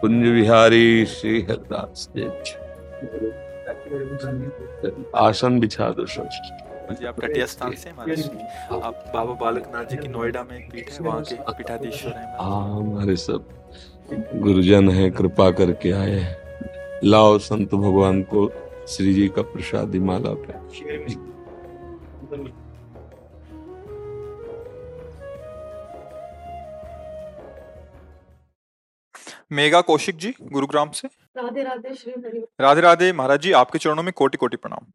कुंज विहारी श्री हरदास आसन बिछा दो सब जी आप कटिया स्थान से महाराज आप बाबा बालकनाथ जी की नोएडा में एक पीठ है वहाँ के पीठाधीश्वर हैं। हाँ हमारे सब गुरुजन है कृपा करके आए हैं। लाओ संत भगवान को श्री जी का प्रसादी माला पे मेगा कौशिक जी गुरुग्राम से। राधे राधे श्री राधे राधे महाराज जी आपके चरणों में कोटि कोटि प्रणाम।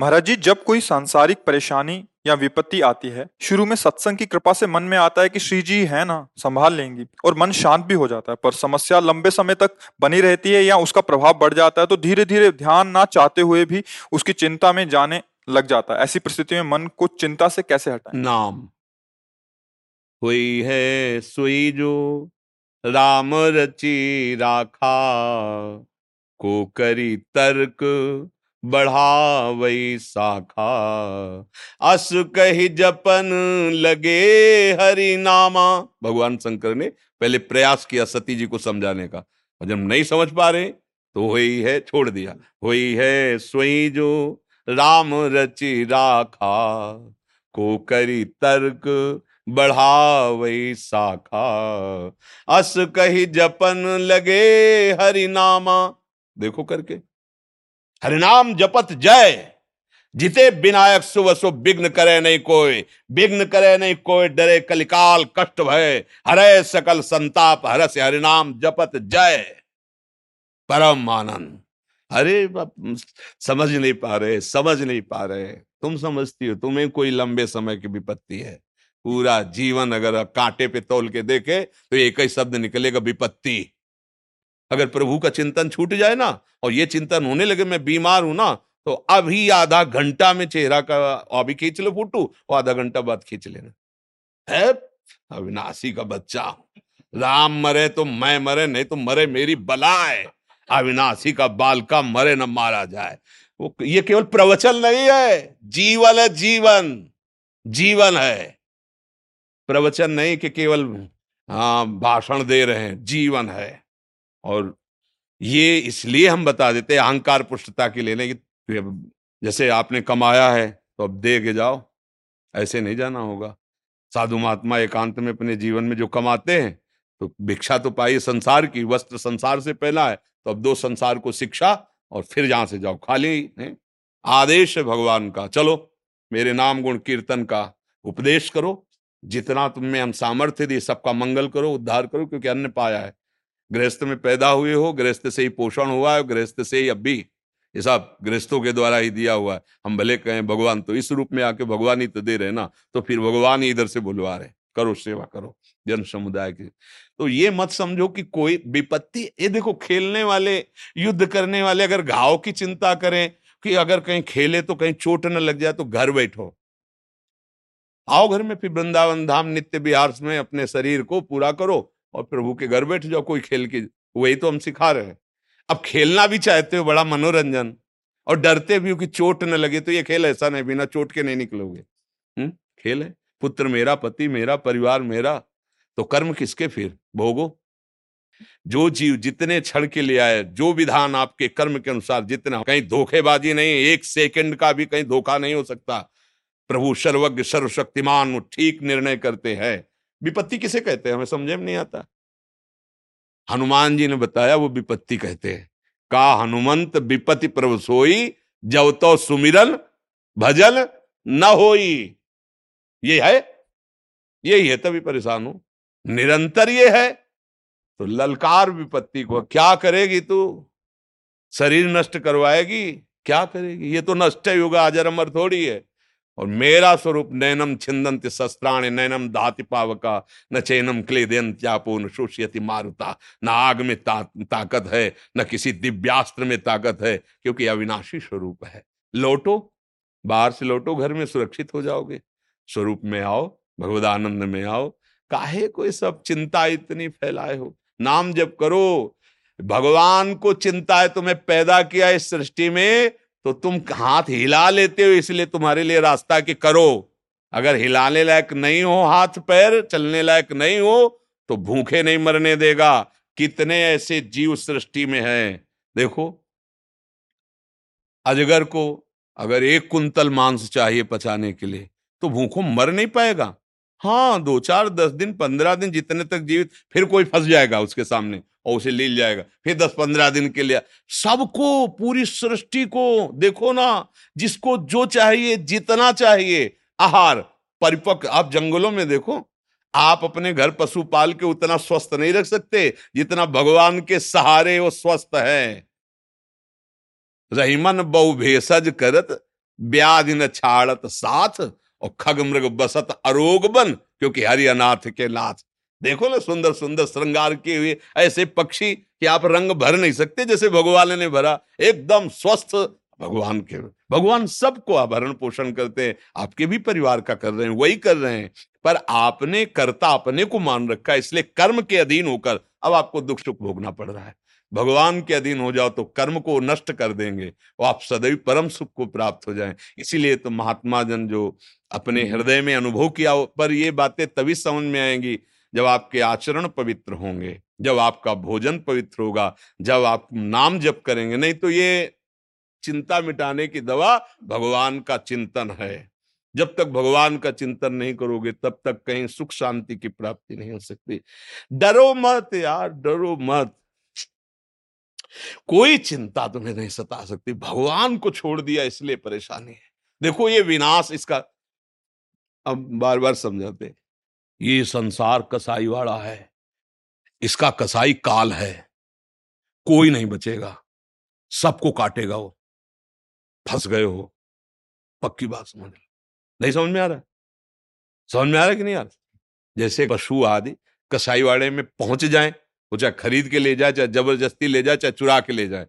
महाराज जी जब कोई सांसारिक परेशानी या विपत्ति आती है शुरू में सत्संग की कृपा से मन में आता है कि श्री जी है ना संभाल लेंगी और मन शांत भी हो जाता है पर समस्या लंबे समय तक बनी रहती है या उसका प्रभाव बढ़ जाता है तो धीरे धीरे ध्यान ना चाहते हुए भी उसकी चिंता में जाने लग जाता है। ऐसी परिस्थिति में मन को चिंता से कैसे हटाएँ? नाम। हुई है सुई जो राम रची राखा, को करी तर्क बढ़ा वही शाखा अस कही जपन लगे हरि नामा। भगवान शंकर ने पहले प्रयास किया सती जी को समझाने का। और जब नहीं समझ पा रहे तो वही है, छोड़ दिया। वही है सोई जो, राम रची राखा, को करी तर्क बढ़ा वही शाखा अस कही जपन लगे हरि नामा देखो करके। हरिनाम जपत जय। जिते विनायक सुबह सो विघ्न करे नहीं कोई। विघ्न करे नहीं कोई, डरे कलिकाल कष्ट भय। हरे सकल संताप, हरस हरिनाम जपत जय। परम आनंद। अरे समझ नहीं पा रहे, समझ नहीं पा रहे। तुम समझती हो, तुम्हें कोई लंबे समय की विपत्ति है। पूरा जीवन अगर कांटे पे तोल के देखे तो एक ही शब्द निकलेगा, विपत्ति। अगर प्रभु का चिंतन छूट जाए ना, और ये चिंतन होने लगे, मैं बीमार हूँ ना तो अभी आधा घंटा में चेहरा का अभी खींच लो फ़ोटो, और आधा घंटा बाद खींच लेना। है, अविनाशी का बच्चा। राम मरे तो मैं मरे, नहीं तो मरे मेरी बलाए अविनाशी का बाल का मरे न मारा जाए। वो, ये केवल प्रवचन नहीं है। जीवन है जीवन। जीवन है। प्रवचन नहीं कि केवल हाँ भाषण दे रहे हैं जीवन है। और ये इसलिए हम बता देते हैं अहंकार पुष्टता के लिए कि जैसे आपने कमाया है तो अब दे के जाओ। ऐसे नहीं जाना होगा। साधु महात्मा एकांत में अपने जीवन में जो कमाते हैं तो भिक्षा तो पाई संसार की वस्त्र संसार से पहला है तो अब दो संसार को शिक्षा और फिर जहाँ से जाओ खाली नहीं। आदेश है भगवान का चलो मेरे नाम गुण कीर्तन का उपदेश करो जितना तुम में हम सामर्थ्य दिए सबका मंगल करो, उद्धार करो, क्योंकि अन्य पाया है। गृहस्थ में पैदा हुए हो, गृहस्थ से ही पोषण हुआ है, गृहस्थ से ही अब भी ये सब गृहस्थों के द्वारा ही दिया हुआ है। हम भले कहें, भगवान तो इस रूप में आके भगवान ही तो दे रहे ना? तो फिर भगवान ही इधर से बुलवा रहे करो सेवा, करो। जन समुदाय की। तो ये मत समझो कि कोई विपत्ति, ये देखो खेलने वाले, युद्ध करने वाले अगर घाव की चिंता करें कि अगर कहीं खेले तो कहीं चोट न लग जाए तो घर बैठो। आओ घर में, फिर वृंदावन धाम नित्य बिहार में अपने शरीर को पूरा करो और प्रभु के घर बैठ जाओ, कोई खेल की, वही तो हम सिखा रहे हैं। अब खेलना भी चाहते हो, बड़ा मनोरंजन। और डरते भी हो कि चोट न लगे तो ये खेल ऐसा नहीं, बिना चोट के नहीं निकलोगे। हम्म खेल है। पुत्र मेरा, पति मेरा, परिवार मेरा तो कर्म किसके फिर? भोगो। जो जीव जितने क्षण के लिए आए, जो विधान आपके कर्म के अनुसार जितना कहीं धोखेबाजी नहीं, एक सेकंड का भी कहीं धोखा नहीं हो सकता। प्रभु सर्वज्ञ, सर्वशक्तिमान ठीक निर्णय करते हैं। विपत्ति किसे कहते हैं? हमें समझे में नहीं आता। हनुमान जी ने बताया, वो विपत्ति कहते हैं। का हनुमंत विपत्ति प्रभु सोई, जब तो सुमिरन भजन न होई। ये है? यही है, तभी परेशान हूँ। निरंतर ये है। तो ललकार विपत्ति को, क्या करेगी तू? शरीर नष्ट करवाएगी? क्या करेगी? ये तो नष्ट ही होगा अजर अमर थोड़ी है। और मेरा स्वरूप नैनम छिंदंत शस्त्राण नैनम धाति पावका न चैनम क्लेदन त्यापो न शोषयति मारुता। न आग में ता, ताकत है न किसी दिव्यास्त्र में ताकत है क्योंकि अविनाशी स्वरूप है। लौटो बाहर से लौटो घर में सुरक्षित हो जाओगे। स्वरूप में आओ भगवदानंद में आओ। काहे कोई सब चिंता इतनी फैलाए हो? नाम जब करो। भगवान को चिंता है तुम्हें पैदा किया इस सृष्टि में तो तुम हाथ हिला लेते हो, इसलिए तुम्हारे लिए रास्ता कि करो। अगर हिलाने लायक नहीं हो हाथ पैर, चलने लायक नहीं हो तो भूखे नहीं मरने देगा। कितने ऐसे जीव सृष्टि में हैं। देखो, अजगर को अगर एक कुंतल मांस चाहिए पचाने के लिए तो भूखों मर नहीं पाएगा। हाँ दो चार, दस दिन, पंद्रह दिन जितने तक जीवित, फिर कोई फंस जाएगा उसके सामने। और उसे ले जाएगा। फिर दस पंद्रह दिन के लिए, सबको पूरी सृष्टि को देखो ना, जिसको जो चाहिए, जितना चाहिए, आहार, परिपक्व। आप जंगलों में देखो, आप अपने घर पशु पाल के उतना स्वस्थ नहीं रख सकते, जितना भगवान के सहारे वो स्वस्थ है। रहीमन बहु भेषज करत, ब्याज न छाड़त साथ, और खग मृग बसत अरोग बन, क्योंकि हरि अनाथ के नाथ। देखो ना सुंदर सुंदर श्रृंगार किए हुए ऐसे पक्षी कि आप रंग भर नहीं सकते जैसे भगवान ने भरा। एकदम स्वस्थ भगवान के भगवान सबको आभरण पोषण करते हैं। आपके भी परिवार का कर रहे हैं वही कर रहे हैं। पर आपने कर्ता अपने को मान रखा है इसलिए कर्म के अधीन होकर अब आपको दुख सुख भोगना पड़ रहा है। भगवान के अधीन हो जाओ तो कर्म को नष्ट कर देंगे और आप सदैव परम सुख को प्राप्त हो जाएँ। इसीलिए तो महात्मा जन जो अपने हम्म। हृदय में अनुभव किया हो पर ये बातें तभी समझ में आएँगी जब आपके आचरण पवित्र होंगे, जब आपका भोजन पवित्र होगा, जब आप नाम जप करेंगे, नहीं तो ये चिंता मिटाने की दवा भगवान का चिंतन है। जब तक भगवान का चिंतन नहीं करोगे, तब तक कहीं सुख शांति की प्राप्ति नहीं हो सकती। डरो मत यार, डरो मत। कोई चिंता तुम्हें नहीं सता सकती। भगवान को छोड़ दिया, इसलिए परेशानी है। देखो ये विनाश इसका, अब बार बार समझाते ये संसार कसाई वाला है। इसका कसाई काल है। कोई नहीं बचेगा। सबको काटेगा वो। फंस गए हो। पक्की बात समझ नहीं समझ में आ रहा? समझ में आ रहा कि नहीं आ रहा? जैसे पशु आदि कसाई वाड़े में पहुँच जाए, वो चाहे खरीद के ले जाए, चाहे ज़बरदस्ती ले जाए, चाहे चुरा के ले जाए।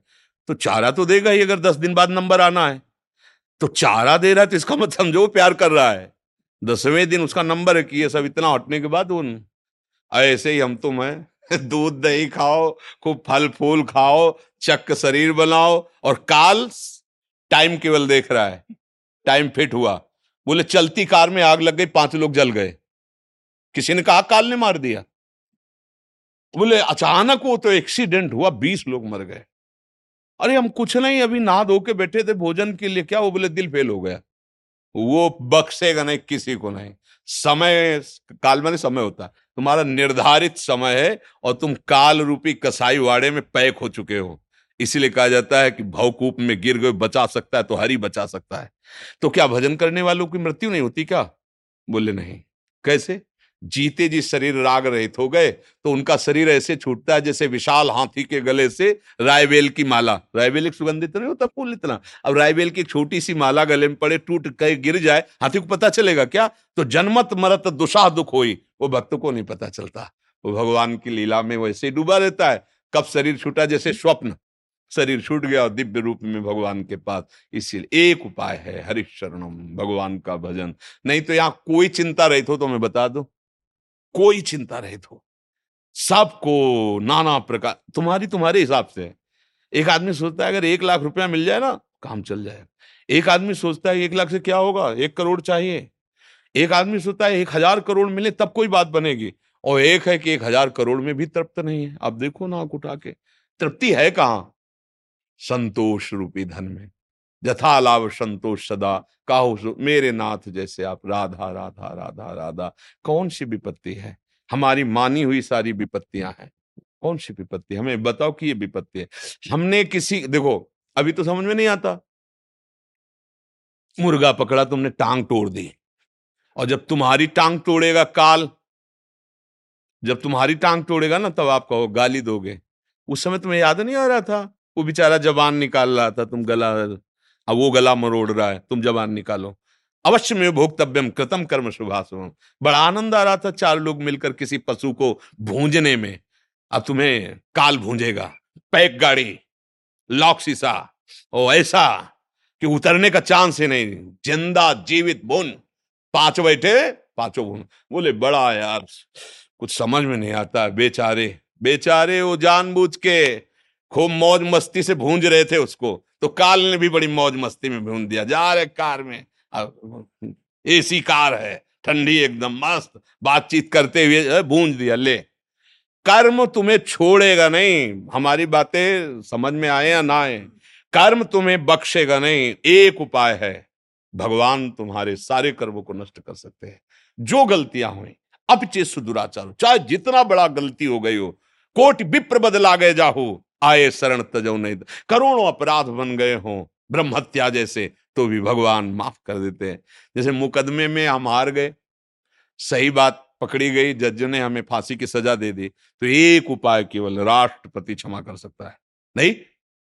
तो चारा तो देगा ही अगर दस दिन बाद नंबर आना है। तो चारा दे रहा है तो इसका मत समझो प्यार कर रहा है। दसवें दिन उसका नंबर है कि ये सब इतना हटने के बाद उन, ऐसे ही हम तुम है दूध दही खाओ, खूब फल फूल खाओ चक शरीर बनाओ। और काल टाइम केवल देख रहा है, टाइम फिट हुआ। बोले, चलती कार में आग लग गई, पाँच लोग जल गए। किसी ने कहा, काल ने मार दिया। बोले, अचानक वो तो एक्सीडेंट हुआ, बीस लोग मर गए। अरे, हम कुछ नहीं, अभी नहा धो के बैठे थे भोजन के लिए, क्या? वो बोले, दिल फेल हो गया। वो बख्शेगा नहीं, किसी को नहीं। समय, काल में समय होता। तुम्हारा निर्धारित समय है और तुम काल रूपी कसाई वाड़े में पैक हो चुके हो। इसीलिए कहा जाता है कि भवकूप में गिर गए, बचा सकता है तो हरी बचा सकता है। तो क्या भजन करने वालों की मृत्यु नहीं होती क्या? बोले, नहीं। कैसे? जीते जी शरीर राग रहित हो गए तो उनका शरीर ऐसे छूटता है जैसे विशाल हाथी के गले से रायबेल की माला। रायबेल एक सुगंधित नहीं होता, फूल इतना। अब रायबेल की छोटी सी माला गले में पड़े, टूट कर गिर जाए, हाथी को पता चलेगा क्या? तो जन्मत मरत दुशाह दुख हो वो भक्त को नहीं पता चलता। वो भगवान की लीला में वैसे डूबा रहता है। कब शरीर छूटा, जैसे स्वप्न। शरीर छूट गया और दिव्य रूप में भगवान के पास। इसीलिए एक उपाय है, हरिशरणम, भगवान का भजन। नहीं तो यहाँ कोई चिंता रही हो तो मैं बता दू। कोई चिंता रहित हो। सबको नाना प्रकार, तुम्हारी तुम्हारे हिसाब से। एक आदमी सोचता है, अगर एक लाख रुपया मिल जाए ना, काम चल जाए। एक आदमी सोचता है एक लाख से क्या होगा? एक करोड़ चाहिए। एक आदमी सोचता है, एक हज़ार करोड़ मिले, तब कोई बात बनेगी। और एक है कि एक हज़ार करोड़ में भी तृप्त नहीं है। आप देखो ना उठा के। तृप्ति है कहाँ? संतोष रूपी धन में। जथा लाभ संतोष सदा। काहो मेरे नाथ जैसे आप, राधा राधा राधा राधा। कौन सी विपत्ति है? हमारी मानी हुई सारी विपत्तियाँ हैं। कौन सी विपत्ति? हमें बताओ कि ये विपत्ति है। हमने किसी, देखो, अभी तो समझ में नहीं आता। मुर्गा पकड़ा, तुमने टांग तोड़ दी। और जब तुम्हारी टांग तोड़ेगा काल, जब तुम्हारी टांग तोड़ेगा ना, तब आप कहो, गाली दोगे। उस समय तुम्हें याद नहीं आ रहा था? वो बेचारा जबान निकाल रहा था, तुम गला अब वो गला मरोड़ रहा है, तुम जबान निकालो। अवश्य में भोक्तव्यम कृतम कर्म शुभाशुभम बड़ा आनंद आ रहा था चार लोग मिलकर किसी पशु को भूंजने में। अब तुम्हें काल भूंजेगा। पैक गाड़ी, लॉक शीशा, ओ ऐसा कि उतरने का चांस ही नहीं। ज़िंदा जीवित बुन। पाँच बैठे, पाँचों बुन। बोले, बड़ा यार, कुछ समझ में नहीं आता। बेचारे बेचारे वो जानबूझ के खूब मौज मस्ती से भूंज रहे थे उसको। तो काल ने भी बड़ी मौज मस्ती में भून दिया। जा रहे कार में। एसी कार है, ठंडी एकदम मस्त। बातचीत करते हुए भूंज दिया, ले। कर्म तुम्हें छोड़ेगा नहीं। हमारी बातें समझ में आए या ना आए? कर्म तुम्हें बख्शेगा नहीं। एक उपाय है, भगवान तुम्हारे सारे कर्मों को नष्ट कर सकते हैं। जो गलतियाँ हुई अब अपचे सुदुराचार। चाहे जितना बड़ा गलती हो गई हो, कोट विप्र बदला गए जाहो। आए शरण तजो नहीं करोड़ों अपराध बन गए हों ब्रह्म हत्या जैसे तो भी भगवान माफ़ कर देते हैं। जैसे मुकदमे में हम हार गए, सही बात पकड़ी गई, जज ने हमें फांसी की सजा दे दी तो एक उपाय केवल राष्ट्रपति क्षमा कर सकता है। नहीं,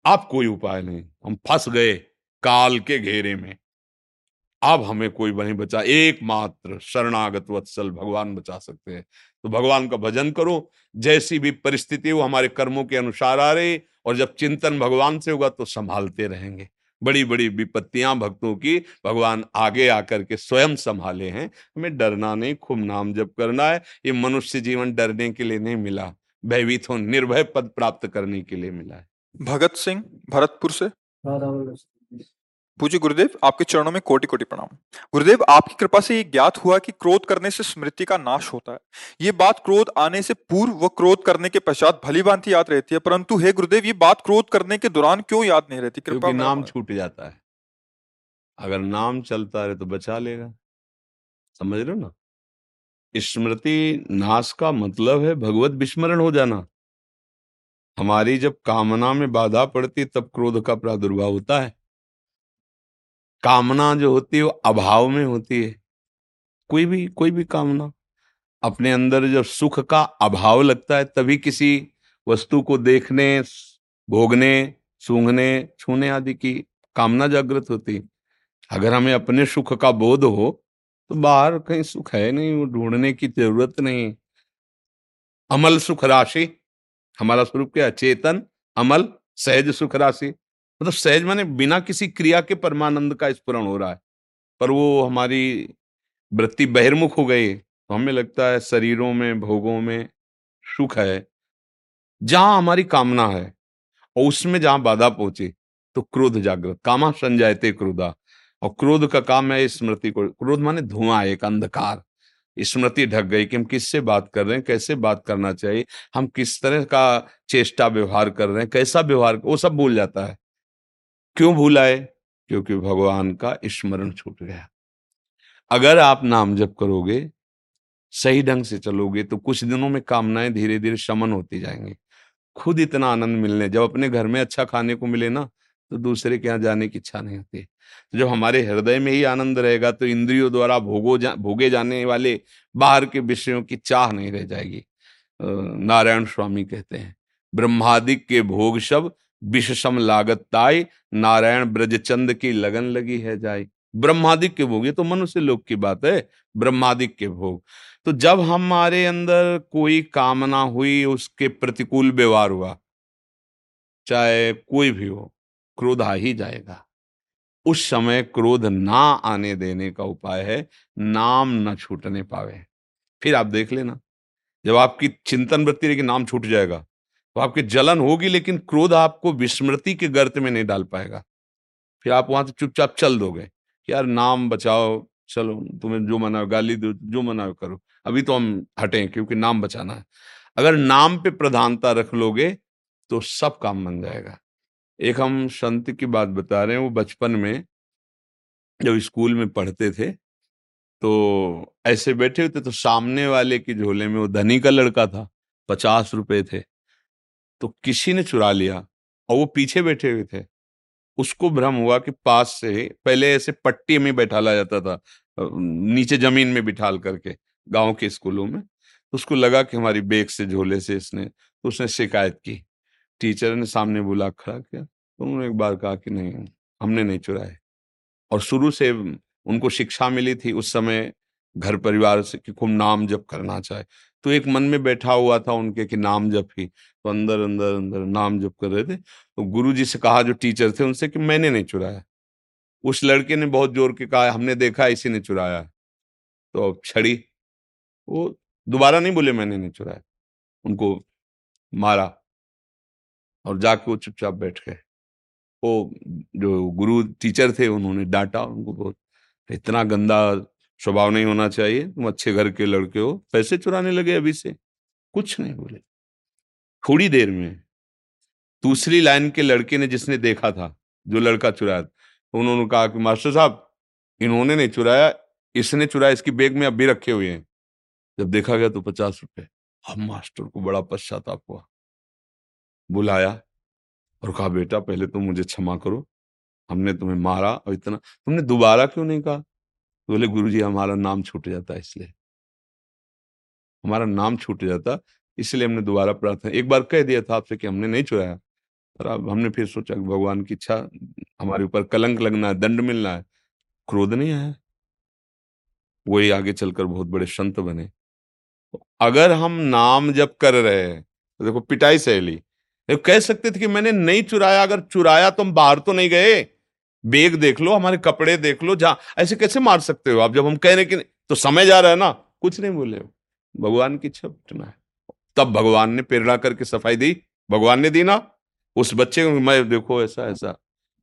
आप कोई उपाय नहीं, हम फंस गए काल के घेरे में। अब हमें कोई नहीं बचा। एकमात्र शरणागत वत्सल भगवान बचा सकते हैं। तो भगवान का भजन करो। जैसी भी परिस्थिति वो हमारे कर्मों के अनुसार आ रही और जब चिंतन भगवान से होगा तो संभालते रहेंगे। बड़ी बड़ी विपत्तियाँ भक्तों की भगवान आगे आकर के स्वयं संभाले हैं। हमें डरना नहीं खूब नाम जप करना है। ये मनुष्य जीवन डरने के लिए नहीं मिला भयभीत हो निर्भय पद प्राप्त करने के लिए मिला है। भगत सिंह भरतपुर से? पूज्य गुरुदेव आपके चरणों में कोटि कोटि प्रणाम। गुरुदेव आपकी कृपा से ये ज्ञात हुआ कि क्रोध करने से स्मृति का नाश होता है। ये बात क्रोध आने से पूर्व व क्रोध करने के पश्चात भली भांति याद रहती है परंतु हे गुरुदेव ये बात क्रोध करने के दौरान क्यों याद नहीं रहती? कृपा नाम छूट जाता है। अगर नाम चलता रहे तो बचा लेगा। समझ रहे हो ना? स्मृति नाश का मतलब है भगवत विस्मरण हो जाना। हमारी जब कामना में बाधा पड़ती तब क्रोध का प्रादुर्भाव होता है। कामना जो होती है वो अभाव में होती है। कोई भी कोई भी कामना। अपने अंदर जब सुख का अभाव लगता है, तभी किसी वस्तु को देखने, भोगने, सूंघने, छूने आदि की कामना जागृत होती अगर हमें अपने सुख का बोध हो तो बाहर कहीं सुख है नहीं, वो ढूँढने की ज़रूरत नहीं। अमल सुख राशि, हमारा स्वरूप क्या चेतन, अमल, सहज सुख राशि। मतलब सहज माने बिना किसी क्रिया के परमानंद का स्पुरण हो रहा है। पर वो हमारी वृत्ति बहिर्मुख हो गई तो हमें लगता है शरीरों में, भोगों में सुख है। जहाँ हमारी कामना है और उसमें जहाँ बाधा पहुँचे तो क्रोध जागृत, कामा संजायते क्रोधा। और क्रोध का काम है स्मृति को, क्रोध माने धुआँ, एक अंधकार। स्मृति ढक गई कि हम किससे बात कर रहे हैं, कैसे बात करना चाहिए, हम किस तरह का चेष्टा व्यवहार कर रहे हैं, कैसा व्यवहार, वो सब भूल जाता है। क्यों भूल आए क्योंकि भगवान का स्मरण छूट गया। अगर आप नाम जप करोगे, सही ढंग से चलोगे तो कुछ दिनों में कामनाएँ धीरे धीरे शमन होती जाएँगी। खुद इतना आनंद मिलने, जब अपने घर में अच्छा खाने को मिले ना तो दूसरे के यहाँ जाने की इच्छा नहीं होती। तो जब हमारे हृदय में ही आनंद रहेगा तो इंद्रियों द्वारा भोगो जा, भोगे जाने वाले बाहर के विषयों की चाह नहीं रह जाएगी। नारायण स्वामी कहते हैं, ब्रह्मादिक के भोग सब विषम लागत ताई, नारायण ब्रजचंद की लगन लगी है जाए ब्रह्मादिक के भोग, ये तो मनुष्य लोग की बात है, ब्रह्मादिक के भोग। तो जब हमारे अंदर कोई कामना हुई, उसके प्रतिकूल व्यवहार हुआ, चाहे कोई भी हो, क्रोध आ ही जाएगा। उस समय क्रोध ना आने देने का उपाय है, नाम न छूटने पावे। फिर आप देख लेना, जब आपकी चिंतन वृत्ति रहेगी नाम छूट जाएगा तो आपकी जलन होगी, लेकिन क्रोध आपको विस्मृति के गर्त में नहीं डाल पाएगा। फिर आप वहाँ से चुपचाप चल दोगे यार, नाम बचाओ, चलो, तुम्हें जो मना गाली दो, जो मना करो। अभी तो हम हटें, क्योंकि नाम बचाना है। अगर नाम पे प्रधानता रख लोगे तो सब काम बन जाएगा। एक हम संत की बात बता रहे हैं, वो बचपन में जब स्कूल में पढ़ते थे तो ऐसे बैठे हुए थे तो सामने वाले की झोले में वो धनी का लड़का था, पचास रुपए थे। तो किसी ने चुरा लिया और वो पीछे बैठे हुए थे। उसको भ्रम हुआ कि पास से पहले ऐसे पट्टी में बैठाला जाता था नीचे ज़मीन में बिठाल करके गाँव के स्कूलों में। तो उसको लगा कि हमारी बेग से झोले से इसने तो उसने शिकायत की। टीचर ने सामने बुला खड़ा किया। तो उन्होंने एक बार कहा कि नहीं, हमने नहीं चुराए। और शुरू से उनको शिक्षा मिली थी उस समय घर परिवार से कि खूब नाम जब करना चाहे। तो एक मन में बैठा हुआ था उनके कि नाम जप ही। तो अंदर अंदर अंदर नाम जप कर रहे थे। तो गुरु जी से कहा, जो टीचर थे उनसे कि मैंने नहीं चुराया। उस लड़के ने बहुत ज़ोर के कहा, हमने देखा, इसी ने चुराया। तो अब छड़ी वो दोबारा नहीं बोले, मैंने नहीं चुराया। उनको मारा और जाके वो चुपचाप बैठ गए। वो जो गुरु, टीचर थे, उन्होंने डांटा, उनको बहुत, इतना गंदा स्वभाव नहीं होना चाहिए, तुम अच्छे घर के लड़के हो। पैसे चुराने लगे अभी से। कुछ नहीं बोले। थोड़ी देर में दूसरी लाइन के लड़के ने जिसने देखा था, जो लड़का चुराया उन्होंने कहा कि, मास्टर साहब, इन्होंने नहीं चुराया, इसने चुराया, इसकी बैग में अभी रखे हुए हैं। जब देखा गया तो पचास रुपए। अब मास्टर को बड़ा पश्चाताप हुआ। बुलाया और कहा, बेटा, पहले तुम मुझे क्षमा करो। हमने तुम्हें मारा और इतना, तुमने दोबारा क्यों नहीं कहा? बोले गुरु जी हमारा नाम छूट जाता इसलिए। हमारा नाम छूट जाता, इसलिए हमने दोबारा प्रार्थना, एक बार कह दिया था आपसे कि हमने नहीं चुराया, पर अब हमने फिर सोचा कि भगवान की इच्छा, हमारे ऊपर कलंक लगना है, दंड मिलना है, क्रोध नहीं आया? वही आगे चलकर बहुत बड़े संत बने। अगर हम नाम जब कर रहे हैं तो देखो पिटाई सहेली कह सकते थे कि मैंने नहीं चुराया, अगर चुराया तो हम बाहर तो नहीं गए। बेग देख लो, हमारे कपड़े देख लो, जहाँ ऐसे कैसे मार सकते हो आप? जब हम कह रहे कि तो समय जा रहा है ना, कुछ नहीं बोले भगवान की इच्छा पिटना है। तब भगवान ने प्रेरणा करके सफ़ाई दी। भगवान ने दी ना, उस बच्चे को मैं देखो ऐसा ऐसा।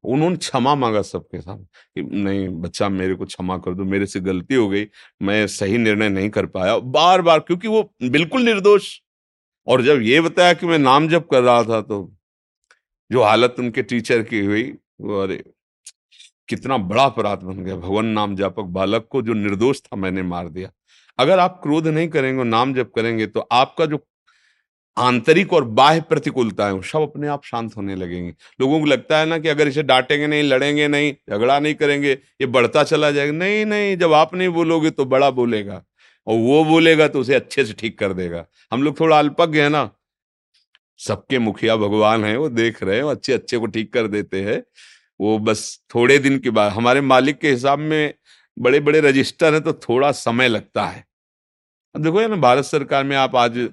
उन्होंने क्षमा मांगा सबके सामने कि नहीं, बच्चा मेरे को क्षमा कर दो, मेरे से गलती हो गई, मैं सही निर्णय नहीं कर पाया। बार बार क्योंकि वो बिल्कुल निर्दोष। और जब ये बताया कि मैं नाम जप कर रहा था तो जो हालत उनके टीचर की हुई, वो अरे कितना बड़ा अपराध बन गया। भगवान नाम जापक बालक को जो निर्दोष था, मैंने मार दिया। अगर आप क्रोध नहीं करेंगे नाम जप करेंगे तो आपका जो आंतरिक और बाह्य प्रतिकूलता है सब अपने आप शांत होने लगेंगे। लोगों को लगता है ना कि अगर इसे डांटेंगे नहीं, लड़ेंगे नहीं, झगड़ा नहीं करेंगे, ये बढ़ता चला जाएगा। नहीं नहीं, जब आप नहीं बोलोगे तो बड़ा बोलेगा। और वो बोलेगा तो उसे अच्छे से ठीक कर देगा। हम लोग थोड़ा अल्पज्ञ है ना। सबके मुखिया भगवान है, वो देख रहे हैं अच्छे अच्छे को ठीक कर देते हैं। वो बस थोड़े दिन के बाद, हमारे मालिक के हिसाब में बड़े बड़े रजिस्टर हैं तो थोड़ा समय लगता है। अब देखो ना भारत सरकार में आप आज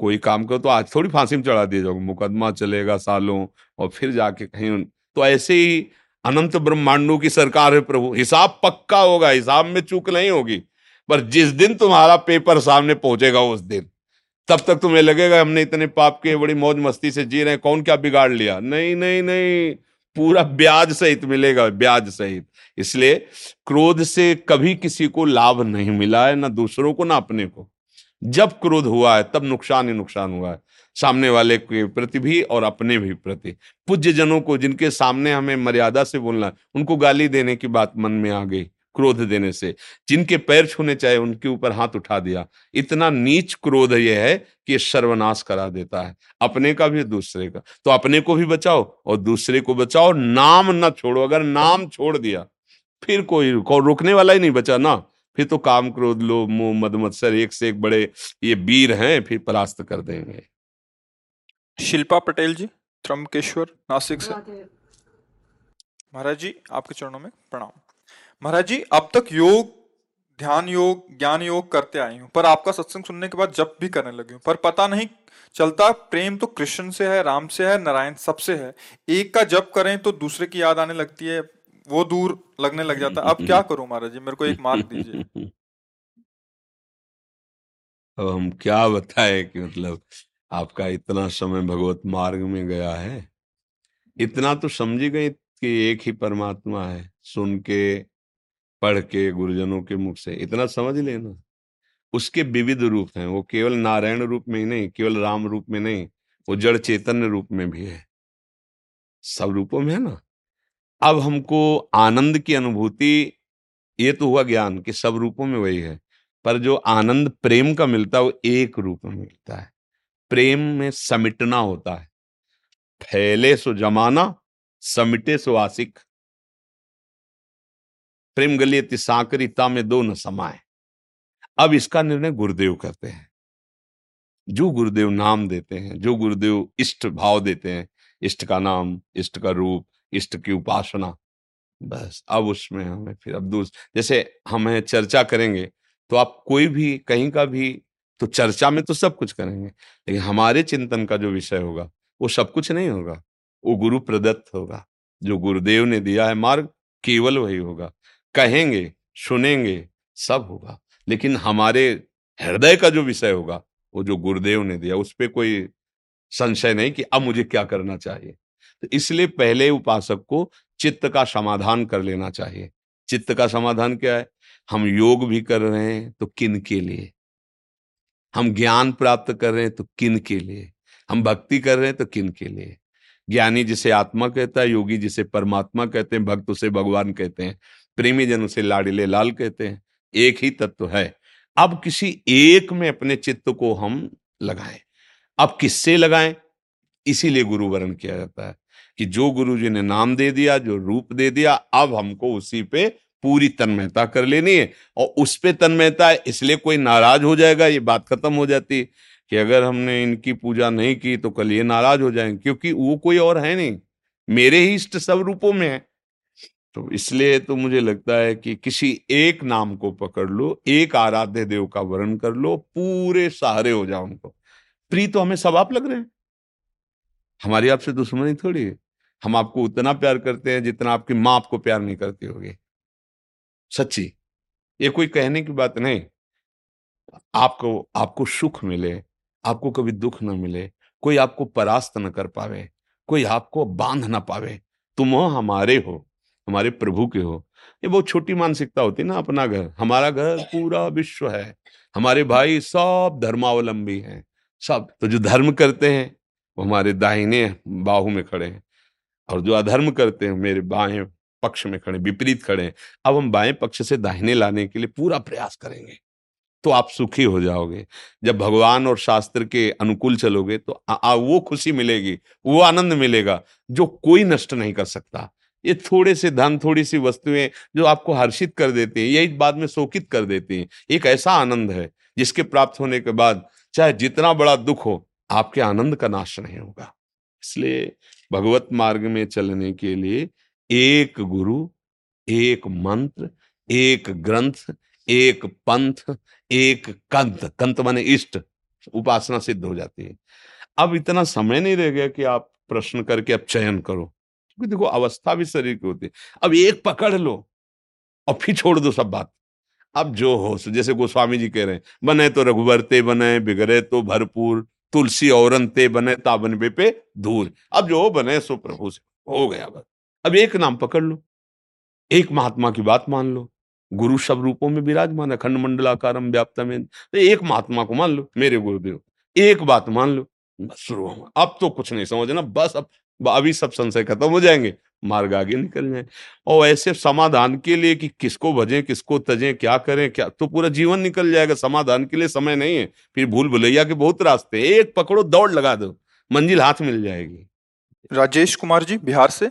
कोई काम करो तो आज थोड़ी फांसी में चढ़ा दिया जाओगे। मुकदमा चलेगा सालों और फिर जाके कहीं तो ऐसे ही अनंत ब्रह्मांडों की सरकार है प्रभु। हिसाब पक्का होगा, हिसाब में चूक नहीं होगी, पर जिस दिन तुम्हारा पेपर सामने पहुंचेगा उस दिन, तब तक तुम्हें लगेगा, हमने इतने पाप के बड़ी मौज मस्ती से जी रहे हैं, कौन क्या बिगाड़ लिया? नहीं नहीं नहीं। पूरा ब्याज सहित मिलेगा, ब्याज सहित। इसलिए क्रोध से कभी किसी को लाभ नहीं मिला है, ना दूसरों को, ना अपने को। जब क्रोध हुआ है, तब नुकसान ही नुकसान हुआ है। सामने वाले के प्रति भी और अपने भी प्रति। पूज्य जनों को जिनके सामने हमें मर्यादा से बोलना उनको गाली देने की बात मन में आ गई। क्रोध देने से। जिनके पैर छूने चाहे उनके ऊपर हाथ उठा दिया। इतना नीच क्रोध यह है कि सर्वनाश करा देता है। अपने का भी दूसरे का। तो अपने को भी बचाओ और दूसरे को बचाओ। नाम ना छोड़ो। अगर नाम छोड़ दिया फिर कोई को रोकने वाला ही नहीं बचा ना। फिर तो काम क्रोध लो मुँह मद मत्सर एक से एक बड़े ये वीर हैं फिर परास्त कर देंगे। शिल्पा पटेल जी त्रम्बकेश्वर नासिक से। महाराज जी आपके चरणों में प्रणाम। महाराज जी, अब तक योग, ध्यान योग, ज्ञान योग करते आई हूँ, पर आपका सत्संग सुनने के बाद जब भी करने लगी हूँ। पर पता नहीं चलता, प्रेम तो कृष्ण से है, राम से है, नारायण सबसे है। एक का जब करें तो दूसरे की याद आने लगती है, वो दूर लगने लग जाता अब क्या करूँ महाराज जी? मेरे को एक मार्ग दीजिए। अब हम क्या बताए कि मतलब आपका इतना समय भगवत मार्ग में गया है। इतना तो समझी गई कि एक ही परमात्मा है, सुन के पढ़ के, गुरुजनों के मुख से, इतना समझ लेना उसके विविध रूप हैं, वो केवल नारायण रूप में ही नहीं, केवल राम रूप में नहीं, वो जड़ चैतन्य रूप में भी है। सब रूपों में है ना। अब हमको आनंद की अनुभूति, ये तो हुआ ज्ञान कि सब रूपों में वही है, पर जो आनंद प्रेम का मिलता है, वो एक रूप में मिलता है। प्रेम में समिटना होता है। फैले सो जमाना, समिटे सो आसिक प्रेम गलियति सांकरिता में दो न समाए अब इसका निर्णय गुरुदेव करते हैं। जो गुरुदेव नाम देते हैं, जो गुरुदेव इष्ट भाव देते हैं, इष्ट का नाम, इष्ट का रूप, इष्ट की उपासना, बस अब उसमें हमें फिर अब दूस, जैसे हमें चर्चा करेंगे तो आप कोई भी, कहीं का भी तो चर्चा में तो सब कुछ करेंगे, लेकिन हमारे चिंतन का जो विषय होगा, वो सब कुछ नहीं होगा, वो गुरु प्रदत्त होगा, जो गुरुदेव ने दिया है मार्ग, केवल वही होगा। कहेंगे, सुनेंगे, सब होगा। लेकिन हमारे हृदय का जो विषय होगा, वो जो गुरुदेव ने दिया, उस पर कोई संशय नहीं कि अब मुझे क्या करना चाहिए। तो इसलिए पहले उपासक को चित्त का समाधान कर लेना चाहिए। चित्त का समाधान क्या है? हम योग भी कर रहे हैं तो किन के लिए? हम ज्ञान प्राप्त कर रहे हैं तो किन के लिए? हम भक्ति कर रहे हैं तो किन के लिए? ज्ञानी जिसे आत्मा कहता है, योगी जिसे परमात्मा कहते हैं, भक्त उसे भगवान कहते हैं। प्रेमी जन उसे लाडिले लाल कहते हैं। एक ही तत्व है। अब किसी एक में अपने चित्त को हम लगाएँ। अब किससे लगाएँ? इसीलिए गुरु वर्ण किया जाता है कि जो गुरु जी ने नाम दे दिया, जो रूप दे दिया, अब हमको उसी पे पूरी तन्मयता कर लेनी है और उस पे तन्मयता है, इसलिए कोई नाराज़ हो जाएगा, ये बात खत्म हो जाती कि अगर हमने इनकी पूजा नहीं की तो कल ये नाराज़ हो जाएँगे क्योंकि वो कोई और है नहीं। मेरे ही इष्ट सब रूपों में है। तो इसलिए तो मुझे लगता है कि किसी एक नाम को पकड़ लो, एक आराध्य देव का वर्ण कर लो, पूरे सहारे हो जाओ उनको। प्री तो हमें सब आप लग रहे हैं। हमारी आपसे दुश्मनी थोड़ी है। हम आपको उतना प्यार करते हैं जितना आपकी माँ आपको प्यार नहीं करती होगी। सच्ची, ये कोई कहने की बात नहीं। आपको आपको सुख मिले, आपको कभी दुख ना मिले, कोई आपको परास्त न कर पावे, कोई आपको बाँध ना पावे, तुम हो हमारे हो। हमारे प्रभु के हो। ये बहुत छोटी मानसिकता होती ना अपना घर। हमारा घर पूरा विश्व है। हमारे भाई सब धर्मावलंबी हैं। सब तो जो धर्म करते हैं वो हमारे दाहिने बाहु में खड़े हैं। और जो अधर्म करते हैं मेरे बाएँ पक्ष में खड़े विपरीत खड़े हैं। अब हम बाएँ पक्ष से दाहिने लाने के लिए पूरा प्रयास करेंगे तो आप सुखी हो जाओगे। जब भगवान और शास्त्र के अनुकूल चलोगे तो आ, आ, वो खुशी मिलेगी वो आनंद मिलेगा जो कोई नष्ट नहीं कर सकता। ये थोड़े से धन, थोड़ी सी वस्तुएँ जो आपको हर्षित कर देती हैं यही बाद में शोकित कर देती हैं, एक ऐसा आनंद है, जिसके प्राप्त होने के बाद चाहे जितना बड़ा दुख हो, आपके आनंद का नाश नहीं होगा। इसलिए भगवत मार्ग में चलने के लिए एक गुरु, एक मंत्र, एक ग्रंथ, एक पंथ, एक कंत कंत माने इष्ट, उपासना सिद्ध हो जाती है। अब इतना समय नहीं रह गया कि आप प्रश्न करके अब चयन करो। क्योंकि देखो अवस्था भी शरीर की होती है। अब एक पकड़ लो और फिर छोड़ दो सब बात। अब जो हो, जैसे गोस्वामी जी कह रहे हैं, बने तो रघुवरते बने, बिगड़े तो भरपूर, तुलसी औरन ते बने, ताबन बे पे दूर अब जो बने सो प्रभु से। हो गया बस। अब एक नाम पकड़ लो। एक महात्मा की बात मान लो। गुरु सब रूपों में विराजमान है, खंड मंडलाकारम व्याप्त में तो एक महात्मा को मान लो, मेरे गुरुदेव। एक बात मान लो, बस शुरू हो अब तो कुछ नहीं समझना, बस अब अभी सब संशय खत्म हो जाएँगे, मार्ग आगे निकल जाए। और ऐसे समाधान के लिए कि किसको भजें, किसको तजें, क्या करें, क्या तो पूरा जीवन निकल जाएगा। समाधान के लिए समय नहीं है। फिर भूल भुलैया के बहुत रास्ते एक पकड़ो, दौड़ लगा दो। मंजिल हाथ मिल जाएगी। राजेश कुमार जी, बिहार से?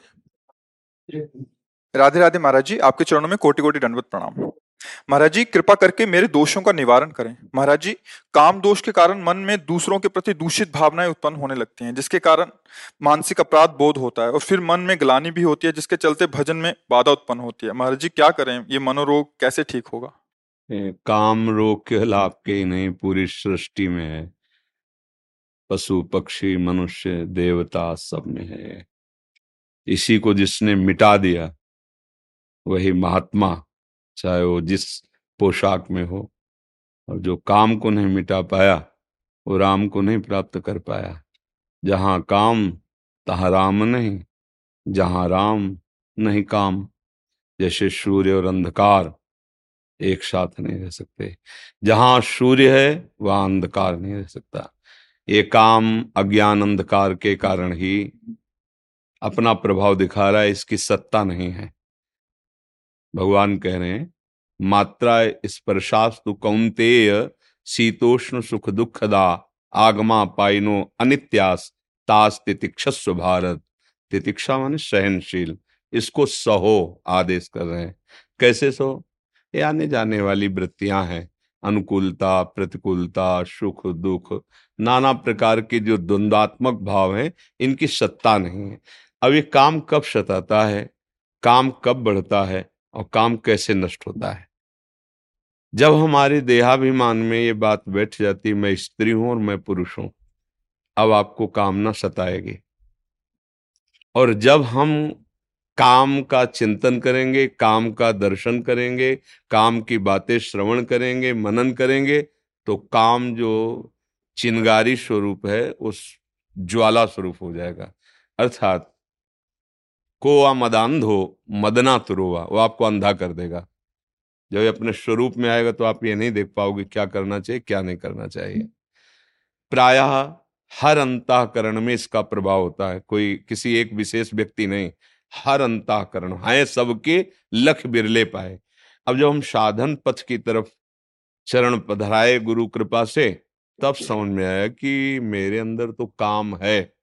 राधे राधे महाराज जी, आपके चरणों में कोटि कोटि दंडवत प्रणाम। महाराज जी, कृपा करके मेरे दोषों का निवारण करें। महाराज जी, काम दोष के कारण मन में दूसरों के प्रति दूषित भावनाएँ उत्पन्न होने लगती हैं, जिसके कारण मानसिक अपराध बोध होता है और फिर मन में ग्लानी भी होती है, जिसके चलते भजन में बाधा उत्पन्न होती है। महाराज जी, क्या करें? ये मनोरोग कैसे ठीक होगा? काम रोग के लाभ के नहीं, पूरी सृष्टि में है। पशु, पक्षी, मनुष्य, देवता सब में है। इसी को जिसने मिटा दिया, वही महात्मा चाहे वो जिस पोशाक में हो और जो काम को नहीं मिटा पाया, वो राम को नहीं प्राप्त कर पाया। जहाँ काम, तहा राम नहीं, जहाँ राम नहीं काम। जैसे सूर्य और अंधकार एक साथ नहीं रह सकते। जहाँ सूर्य है, वहाँ अंधकार नहीं रह सकता। ये काम, अज्ञान, अंधकार के कारण ही अपना प्रभाव दिखा रहा है, इसकी सत्ता नहीं है। भगवान कह रहे हैं मात्रा स्पर्शास्तु कौंतेय शीतोष्ण सुख दुखदा आगमा पाइनो अनित्यास तास तितिक्षस्व भारत। तितिक्षा माने सहनशील, इसको सहो आदेश कर रहे हैं। कैसे सो ये आने जाने वाली वृत्तियाँ हैं, अनुकूलता, प्रतिकूलता, सुख, दुख, नाना प्रकार के जो द्वंद्वात्मक भाव हैं, इनकी सत्ता नहीं है। अब ये काम कब सताता है? काम कब बढ़ता है? और काम कैसे नष्ट होता है। जब हमारे देहाभिमान में ये बात बैठ जाती, मैं स्त्री हूँ और मैं पुरुष हूँ, अब आपको कामना सताएगी। और जब हम काम का चिंतन करेंगे, काम का दर्शन करेंगे, काम की बातें श्रवण करेंगे, मनन करेंगे तो काम जो चिंगारी स्वरूप है, उस ज्वाला स्वरूप हो जाएगा। अर्थात को मदांधो मदना तुरोवा वो आपको अंधा कर देगा। जब ये अपने स्वरूप में आएगा तो आप ये नहीं देख पाओगे क्या करना चाहिए, क्या नहीं करना चाहिए। प्रायः हर अंतकरण में इसका प्रभाव होता है। कोई किसी एक विशेष व्यक्ति नहीं, हर अंतकरण है सबके लख बिरले पाए। अब जब हम साधन पथ की तरफ़ चरण पधराए गुरु कृपा से, तब समझ में आया कि मेरे अंदर तो काम है।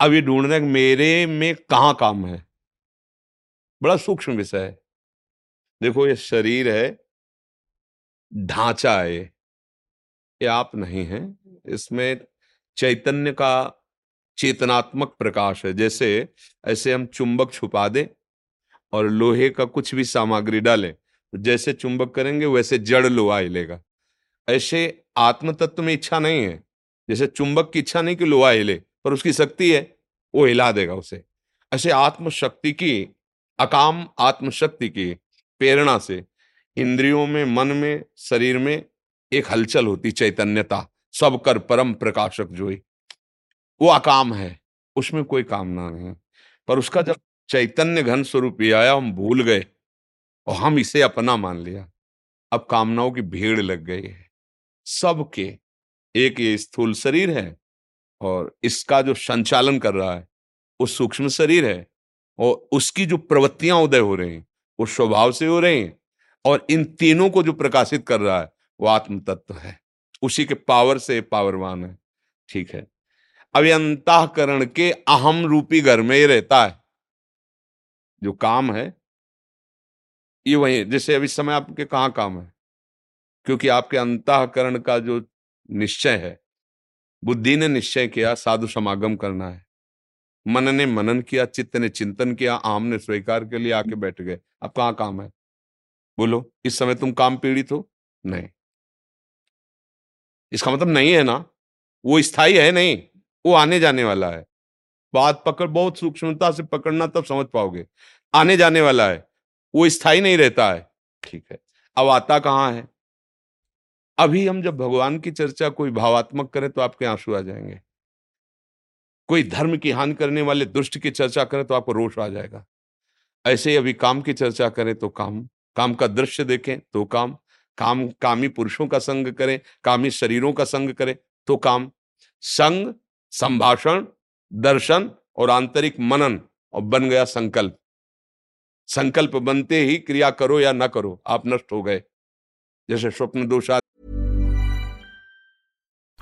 अब ये ढूंढ रहे मेरे में कहा काम है। बड़ा सूक्ष्म विषय है। देखो, ये शरीर है, ढांचा है, ये आप नहीं है। इसमें चैतन्य का चेतनात्मक प्रकाश है। जैसे, ऐसे हम चुंबक छुपा दें और लोहे का कुछ भी सामग्री डालें, जैसे चुंबक करेंगे, वैसे जड़ लोहा हिलेगा। ऐसे आत्म तत्व में इच्छा नहीं है। जैसे चुंबक की इच्छा नहीं कि लोहा हिले। पर उसकी शक्ति है, वो हिला देगा उसे। ऐसे आत्मशक्ति की, अकाम आत्मशक्ति की प्रेरणा से इंद्रियों में, मन में, शरीर में एक हलचल होती, चैतन्यता। सब कर परम प्रकाशक जो वो अकाम है, उसमें कोई कामना नहीं पर उसका जब चैतन्य घन स्वरूप ये आया, हम भूल गए और हम इसे अपना मान लिया। अब कामनाओं की भीड़ लग गई है। सबके एक ये स्थूल शरीर है और इसका जो संचालन कर रहा है, वो सूक्ष्म शरीर है और उसकी जो प्रवृत्तियाँ उदय हो रही हैं, वो स्वभाव से हो रही हैं और इन तीनों को जो प्रकाशित कर रहा है, वो आत्म तत्व है। उसी के पावर से पावरवान है। ठीक है। अब अंतकरण के अहम रूपी घर में ही रहता है। जो काम है, ये वही जैसे अभी समय आपके कहाँ काम है? क्योंकि आपके अंतकरण का जो निश्चय है बुद्धि ने निश्चय किया, साधु समागम करना है। मन ने मनन किया, चित्त ने चिंतन किया, आम ने स्वीकार के लिए आके बैठ गए। अब कहाँ काम है? बोलो, इस समय तुम काम पीड़ित हो? नहीं। इसका मतलब नहीं है ना? वो स्थायी है नहीं, वो आने जाने वाला है। बात पकड़, बहुत सूक्ष्मता से पकड़ना तब समझ पाओगे। आने जाने वाला है, वो स्थायी नहीं रहता है। ठीक है। अब आता कहाँ है? अभी हम जब भगवान की चर्चा कोई भावात्मक करें तो आपके आँसू आ जाएँगे। कोई धर्म की हानि करने वाले दुष्ट की चर्चा करें तो आपको रोष आ जाएगा। ऐसे ही अभी काम की चर्चा करें तो काम काम का दृश्य देखें तो काम काम, कामी पुरुषों का संग करें, कामी शरीरों का संग करें तो काम। संग, संभाषण, दर्शन और आंतरिक मनन और बन गया संकल्प। संकल्प बनते ही क्रिया करो या ना करो, आप नष्ट हो गए। जैसे स्वप्न दोषा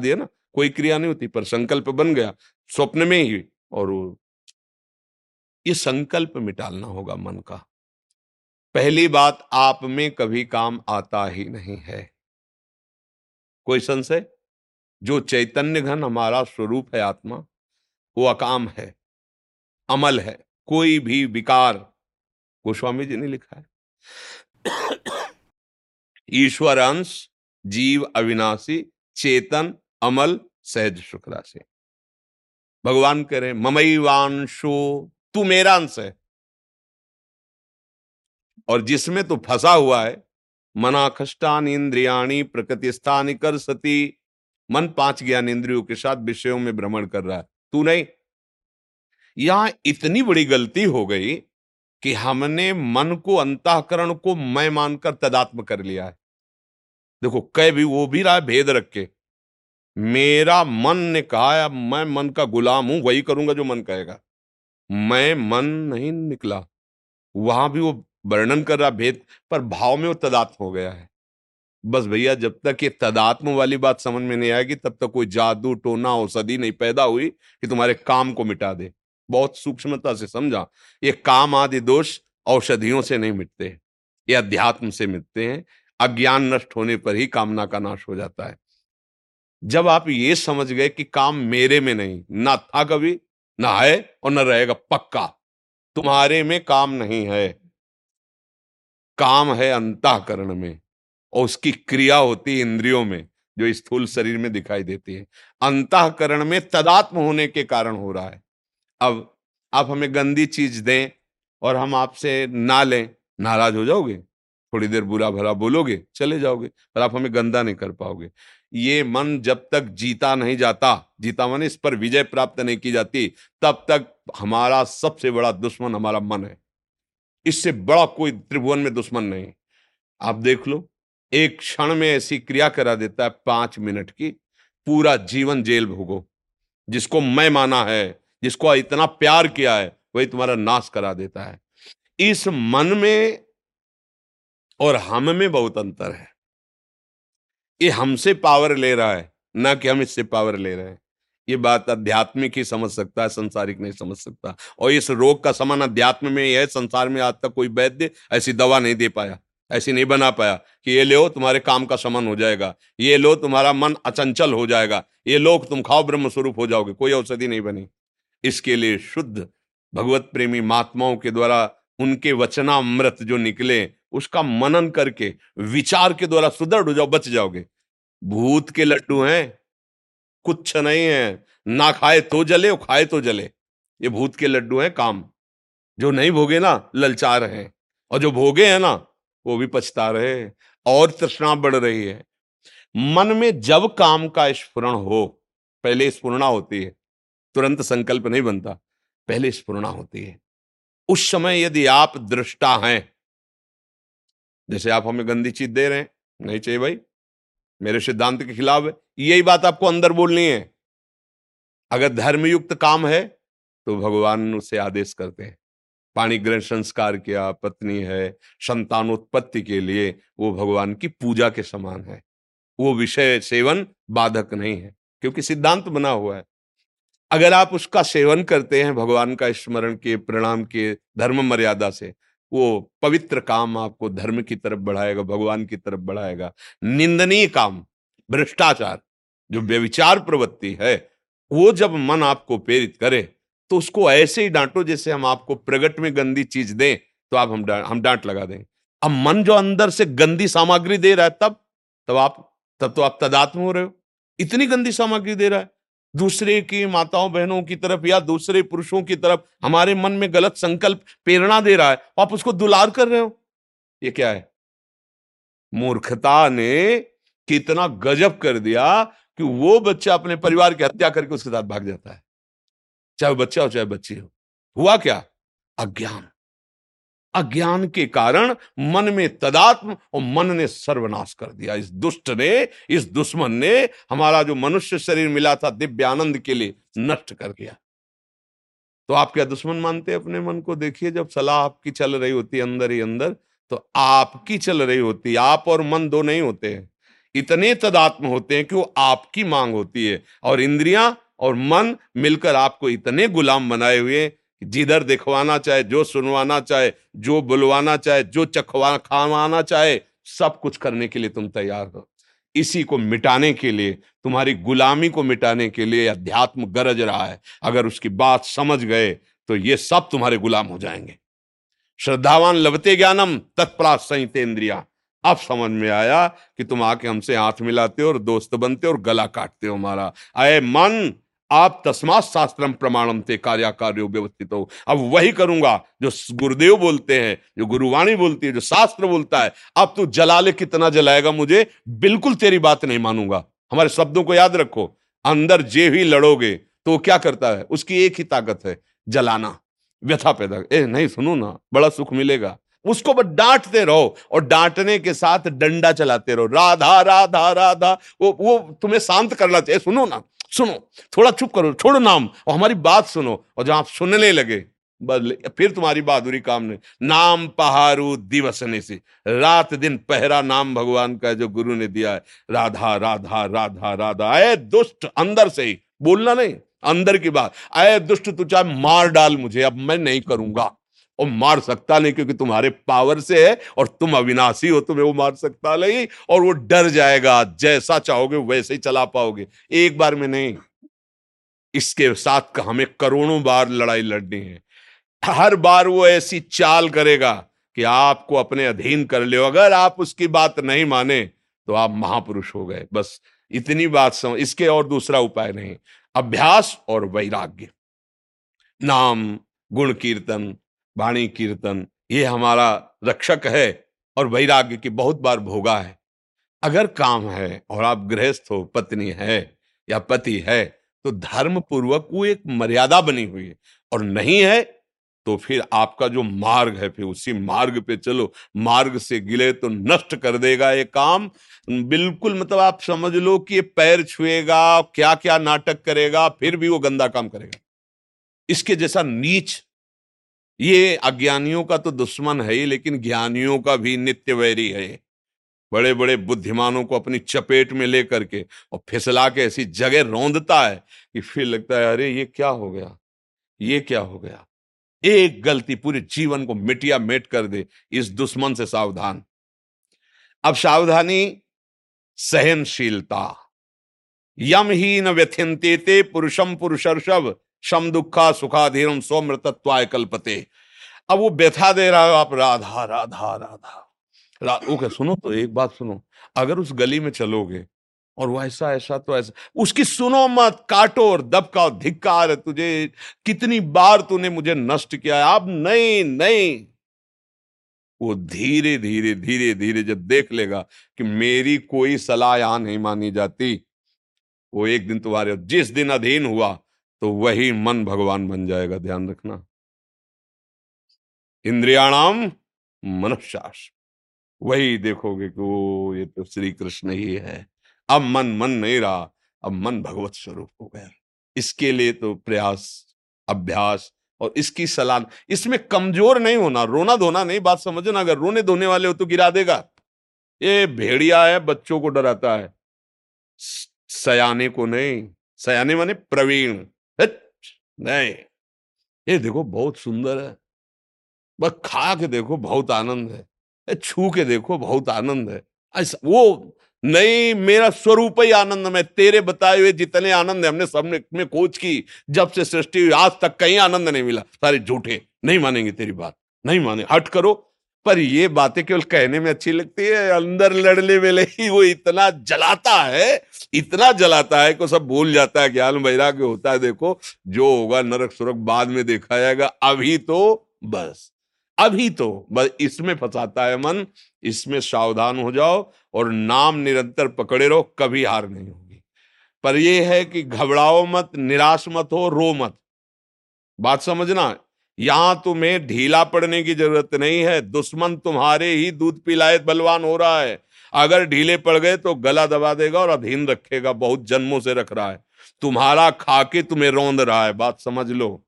दिया ना, कोई क्रिया नहीं होती, पर संकल्प बन गया, स्वप्न में ही। और ये संकल्प मिटालना होगा मन का। पहली बात, आप में कभी काम आता ही नहीं है। कोई संशय? जो चैतन्य घन हमारा स्वरूप है आत्मा, वो अकाम है, अमल है, कोई भी विकार। गोस्वामी जी ने लिखा है। ईश्वर अंश जीव अविनाशी, चेतन अमल सहज सुख से। भगवान कह रहे ममई वांशो तू मेरा अंश है। और जिसमें तू फंसा हुआ है, मना खष्टान इंद्रियाणी प्रकृति स्थान कर सती, मन पाँच ज्ञान इंद्रियों के साथ विषयों में भ्रमण कर रहा है, तू नहीं। यहाँ इतनी बड़ी गलती हो गई कि हमने मन को अंतकरण को मैं मानकर तदात्म कर लिया है। देखो, कह भी वो भी रहा है, भेद रख के। मेरा मन ने कहा अब मैं मन का गुलाम हूँ, वही करूँगा जो मन कहेगा। मैं मन नहीं निकला। वहाँ भी वो वर्णन कर रहा भेद, पर भाव में वो तदात्म हो गया है। बस भैया, जब तक ये तदात्म वाली बात समझ में नहीं आएगी, तब तक कोई जादू, टोना, औषधि नहीं पैदा हुई कि तुम्हारे काम को मिटा दे। बहुत सूक्ष्मता से समझा, ये काम आदि दोष औषधियों से नहीं मिटते, ये अध्यात्म से मिटते हैं। अज्ञान नष्ट होने पर ही कामना का नाश हो जाता है। जब आप ये समझ गए कि काम मेरे में नहीं, ना था कभी, ना है और ना रहेगा पक्का। तुम्हारे में काम नहीं है। काम है अंतकरण में और उसकी क्रिया होती है इंद्रियों में, जो स्थूल शरीर में दिखाई देती है। अंतकरण में तदात्म होने के कारण हो रहा है। अब आप हमें गंदी चीज़ दें और हम आपसे ना लें, नाराज़ हो जाओगे। थोड़ी देर बुरा भरा बोलोगे, चले जाओगे पर आप हमें गंदा नहीं कर पाओगे। ये मन जब तक जीता नहीं जाता, जीता मन इस पर विजय प्राप्त नहीं की जाती, तब तक हमारा सबसे बड़ा दुश्मन हमारा मन है। इससे बड़ा कोई त्रिभुवन में दुश्मन नहीं। आप देख लो, एक क्षण में ऐसी क्रिया करा देता है पाँच मिनट की, पूरा जीवन जेल भोगो। जिसको मैं माना है, जिसको इतना प्यार किया है, वही तुम्हारा नाश करा देता है। इस मन में और हम में बहुत अंतर है। ये हमसे पावर ले रहा है, ना कि हम इससे पावर ले रहे हैं। ये बात आध्यात्मिक ही समझ सकता है, संसारिक नहीं समझ सकता। और इस रोग का समान अध्यात्म में है, संसार में आज तक कोई वैद्य ऐसी दवा नहीं दे पाया, ऐसी नहीं बना पाया कि ये लो, तुम्हारे काम का समन हो जाएगा, ये लो, तुम्हारा मन अचंचल हो जाएगा, ये लोग, तुम खाओ ब्रह्म स्वरूप हो जाओगे, कोई औषधि नहीं बनी। इसके लिए शुद्ध भगवत प्रेमी महात्माओं के द्वारा उनके वचनामृत जो निकले उसका मनन करके, विचार के द्वारा सुदृढ़ हो जाओ, बच जाओगे। भूत के लड्डू हैं, कुछ नहीं है, ना खाए तो जले और खाए तो जले। ये भूत के लड्डू हैं काम। जो नहीं भोगे ना, ललचा रहे। और जो भोगे हैं ना, वो भी पछता रहे। और तृष्णा बढ़ रही है। मन में जब काम का स्फुरण हो, पहले स्फुरणा होती है। तुरंत संकल्प नहीं बनता, पहले स्फुरणा होती है। उस समय यदि आप दृष्टा हैं जैसे आप हमें गंदी चीज़ दे रहे हैं, नहीं चाहिए भाई। मेरे सिद्धांत के खिलाफ यही बात आपको अंदर बोलनी है। अगर धर्मयुक्त काम है तो भगवान उससे आदेश करते हैं। पाणी ग्रहण संस्कार किया, पत्नी है, संतानोत्पत्ति के लिए वो भगवान की पूजा के समान है। वो विषय सेवन बाधक नहीं है, क्योंकि सिद्धांत बना हुआ है। अगर आप उसका सेवन करते हैं, भगवान का स्मरण के, प्रणाम के, धर्म मर्यादा से वो पवित्र काम आपको धर्म की तरफ़ बढ़ाएगा, भगवान की तरफ़ बढ़ाएगा। निंदनीय काम, भ्रष्टाचार, जो व्यविचार प्रवृत्ति है, वो जब मन आपको प्रेरित करे तो उसको ऐसे ही डांटो जैसे हम आपको प्रगट में गंदी चीज़ दें तो आप हम डांट हम डांट लगा दें अब मन जो अंदर से गंदी सामग्री दे रहा है तब तब आप, तब तो आप तदात्म हो रहे हो। इतनी गंदी सामग्री दे रहा है दूसरे की माताओं बहनों की तरफ़ या दूसरे पुरुषों की तरफ़ हमारे मन में गलत संकल्प, प्रेरणा दे रहा है आप उसको दुलार कर रहे हो? ये क्या है? मूर्खता ने कितना गजब कर दिया कि वो बच्चा अपने परिवार की हत्या करके उसके साथ भाग जाता है। चाहे बच्चा हो, चाहे बच्ची हो। हुआ क्या? अज्ञान। अज्ञान के कारण मन में तदात्म और मन ने सर्वनाश कर दिया। इस दुष्ट ने, इस दुश्मन ने हमारा जो मनुष्य शरीर मिला था दिव्य आनंद के लिए नष्ट कर दिया। तो आप क्या दुश्मन मानते हैं? अपने मन को देखिए, जब सलाह आपकी चल रही होती है अंदर ही अंदर तो आपकी चल रही होती आप और मन दो नहीं होते हैं। इतने तदात्म होते हैं कि वो आपकी मांग होती है। और इंद्रियाँ और मन मिलकर आपको इतने गुलाम बनाए हुए जिधर दिखवाना चाहे, जो सुनवाना चाहे, जो बुलवाना चाहे, जो चखवा खावाना चाहे, सब कुछ करने के लिए तुम तैयार हो। इसी को मिटाने के लिए, तुम्हारी गुलामी को मिटाने के लिए अध्यात्म गरज रहा है। अगर उसकी बात समझ गए तो ये सब तुम्हारे गुलाम हो जाएँगे। श्रद्धावान लभते ज्ञानम तत्प्रास संहित इंद्रिया अब समझ में आया कि तुम आके हमसे हाथ मिलाते हो और दोस्त बनते हो और गला काटते हो हमारा। अय मन आप तस्मात शास्त्रम प्रमाणम थे कार्याकार्य व्यवस्थित। हो अब वही करूँगा, जो गुरुदेव बोलते हैं, जो गुरुवाणी बोलती है, जो शास्त्र बोलता है, अब तू जला ले कितना जलाएगा मुझे, बिल्कुल तेरी बात नहीं मानूँगा। हमारे शब्दों को याद रखो, अंदर जे ही लड़ोगे तो वो क्या करता है? उसकी एक ही ताकत है, जलाना। व्यथा पैदा, ए, नहीं सुनो ना, बड़ा सुख मिलेगा। उसको बस डांटते रहो, और डांटने के साथ डंडा चलाते रहो। राधा राधा राधा, वो वो तुम्हें शांत करना चाहिए। सुनो ना सुनो, थोड़ा चुप करो, छोड़ो नाम और हमारी बात सुनो। और जब आप सुनने लगे, बदले, फिर तुम्हारी बहादुरी काम नहीं। नाम पहारू दिवसने से। रात दिन पहरा नाम भगवान का जो गुरु ने दिया है। राधा राधा राधा राधा। अय दुष्ट अंदर से ही। बोलना नहीं, अंदर की बात। अय दुष्ट, तू चाहे मार डाल मुझे, अब मैं नहीं करूँगा। और मार सकता नहीं क्योंकि तुम्हारे पावर से है और तुम अविनाशी हो, तुम्हें वो मार सकता नहीं और वो डर जाएगा। जैसा चाहोगे वैसे ही चला पाओगे। एक बार में नहीं। इसके साथ हमें करोड़ों बार लड़ाई लड़नी है। हर बार वो ऐसी चाल करेगा कि आपको अपने अधीन कर ले। अगर आप उसकी बात नहीं माने तो आप महापुरुष हो गए। बस इतनी बात समझ इसके और दूसरा उपाय नहीं। अभ्यास और वैराग्य। नाम, गुण, कीर्तन वाणी कीर्तन, ये हमारा रक्षक है और वैराग्य की बहुत बार भोगा है। अगर काम है और आप गृहस्थ हो, पत्नी है या पति है तो धर्म पूर्वक वो एक मर्यादा बनी हुई है। और नहीं है तो फिर आपका जो मार्ग है, फिर उसी मार्ग पे चलो। मार्ग से गिले तो नष्ट कर देगा ये काम। बिल्कुल मतलब आप समझ लो कि ये पैर छुएगा क्या क्या नाटक करेगा, फिर भी वो गंदा काम करेगा। इसके जैसा नीच ये अज्ञानियों का तो दुश्मन है ही, लेकिन ज्ञानियों का भी नित्य वैरी है। बड़े बड़े बुद्धिमानों को अपनी चपेट में लेकर के और फिसला के ऐसी जगह रौंदता है कि फिर लगता है, अरे, ये क्या हो गया? ये क्या हो गया? एक गलती पूरे जीवन को मिटिया मेट कर दे इस दुश्मन से सावधान। अब सावधानी सहनशीलता। यम ही न व्यथिनते पुरुषम पुरुषर्षभ। शम दुखा सुखाधीनम स्वमृतत्वाय कल्पते। अब वो व्यथा दे रहा है आप राधा राधा राधा। रा, ओके सुनो तो एक बात सुनो। अगर उस गली में चलोगे और वो ऐसा ऐसा तो ऐसा उसकी सुनो मत काटो और दबका धिक्कार है तुझे कितनी बार तूने मुझे नष्ट किया है? अब नहीं नहीं। वो धीरे धीरे धीरे धीरे जब देख लेगा कि मेरी कोई सलाह यहाँ नहीं मानी जाती वो एक दिन तुम्हारे जिस दिन अधीन हुआ तो वही मन भगवान बन जाएगा, ध्यान रखना। इंद्रियाणाम मनुष्यास वही देखोगे कि वो, ये तो श्री कृष्ण ही है। अब मन मन नहीं रहा, अब मन भगवत स्वरूप हो गया। इसके लिए तो प्रयास, अभ्यास और इसकी सलाह, इसमें कमज़ोर नहीं होना, रोना धोना नहीं, बात समझना अगर रोने धोने वाले हो तो गिरा देगा। ये भेड़िया है, बच्चों को डराता है। सयाने को नहीं, सयाने माने प्रवीण। नहीं। ये देखो बहुत सुंदर है। बस खा के देखो बहुत आनंद है। छू के देखो बहुत आनंद है। ऐसा वो नहीं, मेरा स्वरूप ही आनंद में तेरे बताए हुए जितने आनंद है, हमने सबने में खोज की, जब से सृष्टि हुई, आज तक कहीं आनंद नहीं मिला। सारे झूठे, नहीं मानेंगे तेरी बात, नहीं माने। हट करो। पर ये बातें केवल कहने में अच्छी लगती है, अंदर लड़ने में ही वो इतना जलाता है, इतना जलाता है को सब भूल जाता है, ज्ञान वैराग्य होता है, देखो, जो होगा नरक सुरक बाद में देखा जाएगा, अभी तो बस, अभी तो बस, इसमें फंसाता है मन, इसमें सावधान हो जाओ और नाम निरंतर पकड़े रहो, कभी हार नहीं होगी। पर यह है कि घबराओ मत, निराश मत हो, रो मत। बात समझना यहाँ तुम्हें ढीला पड़ने की ज़रूरत नहीं है। दुश्मन तुम्हारे ही दूध पिलाए बलवान हो रहा है। अगर ढीले पड़ गए तो गला दबा देगा और अधीन रखेगा, बहुत जन्मों से रख रहा है। तुम्हारा खाके तुम्हें रौंद रहा है, बात समझ लो।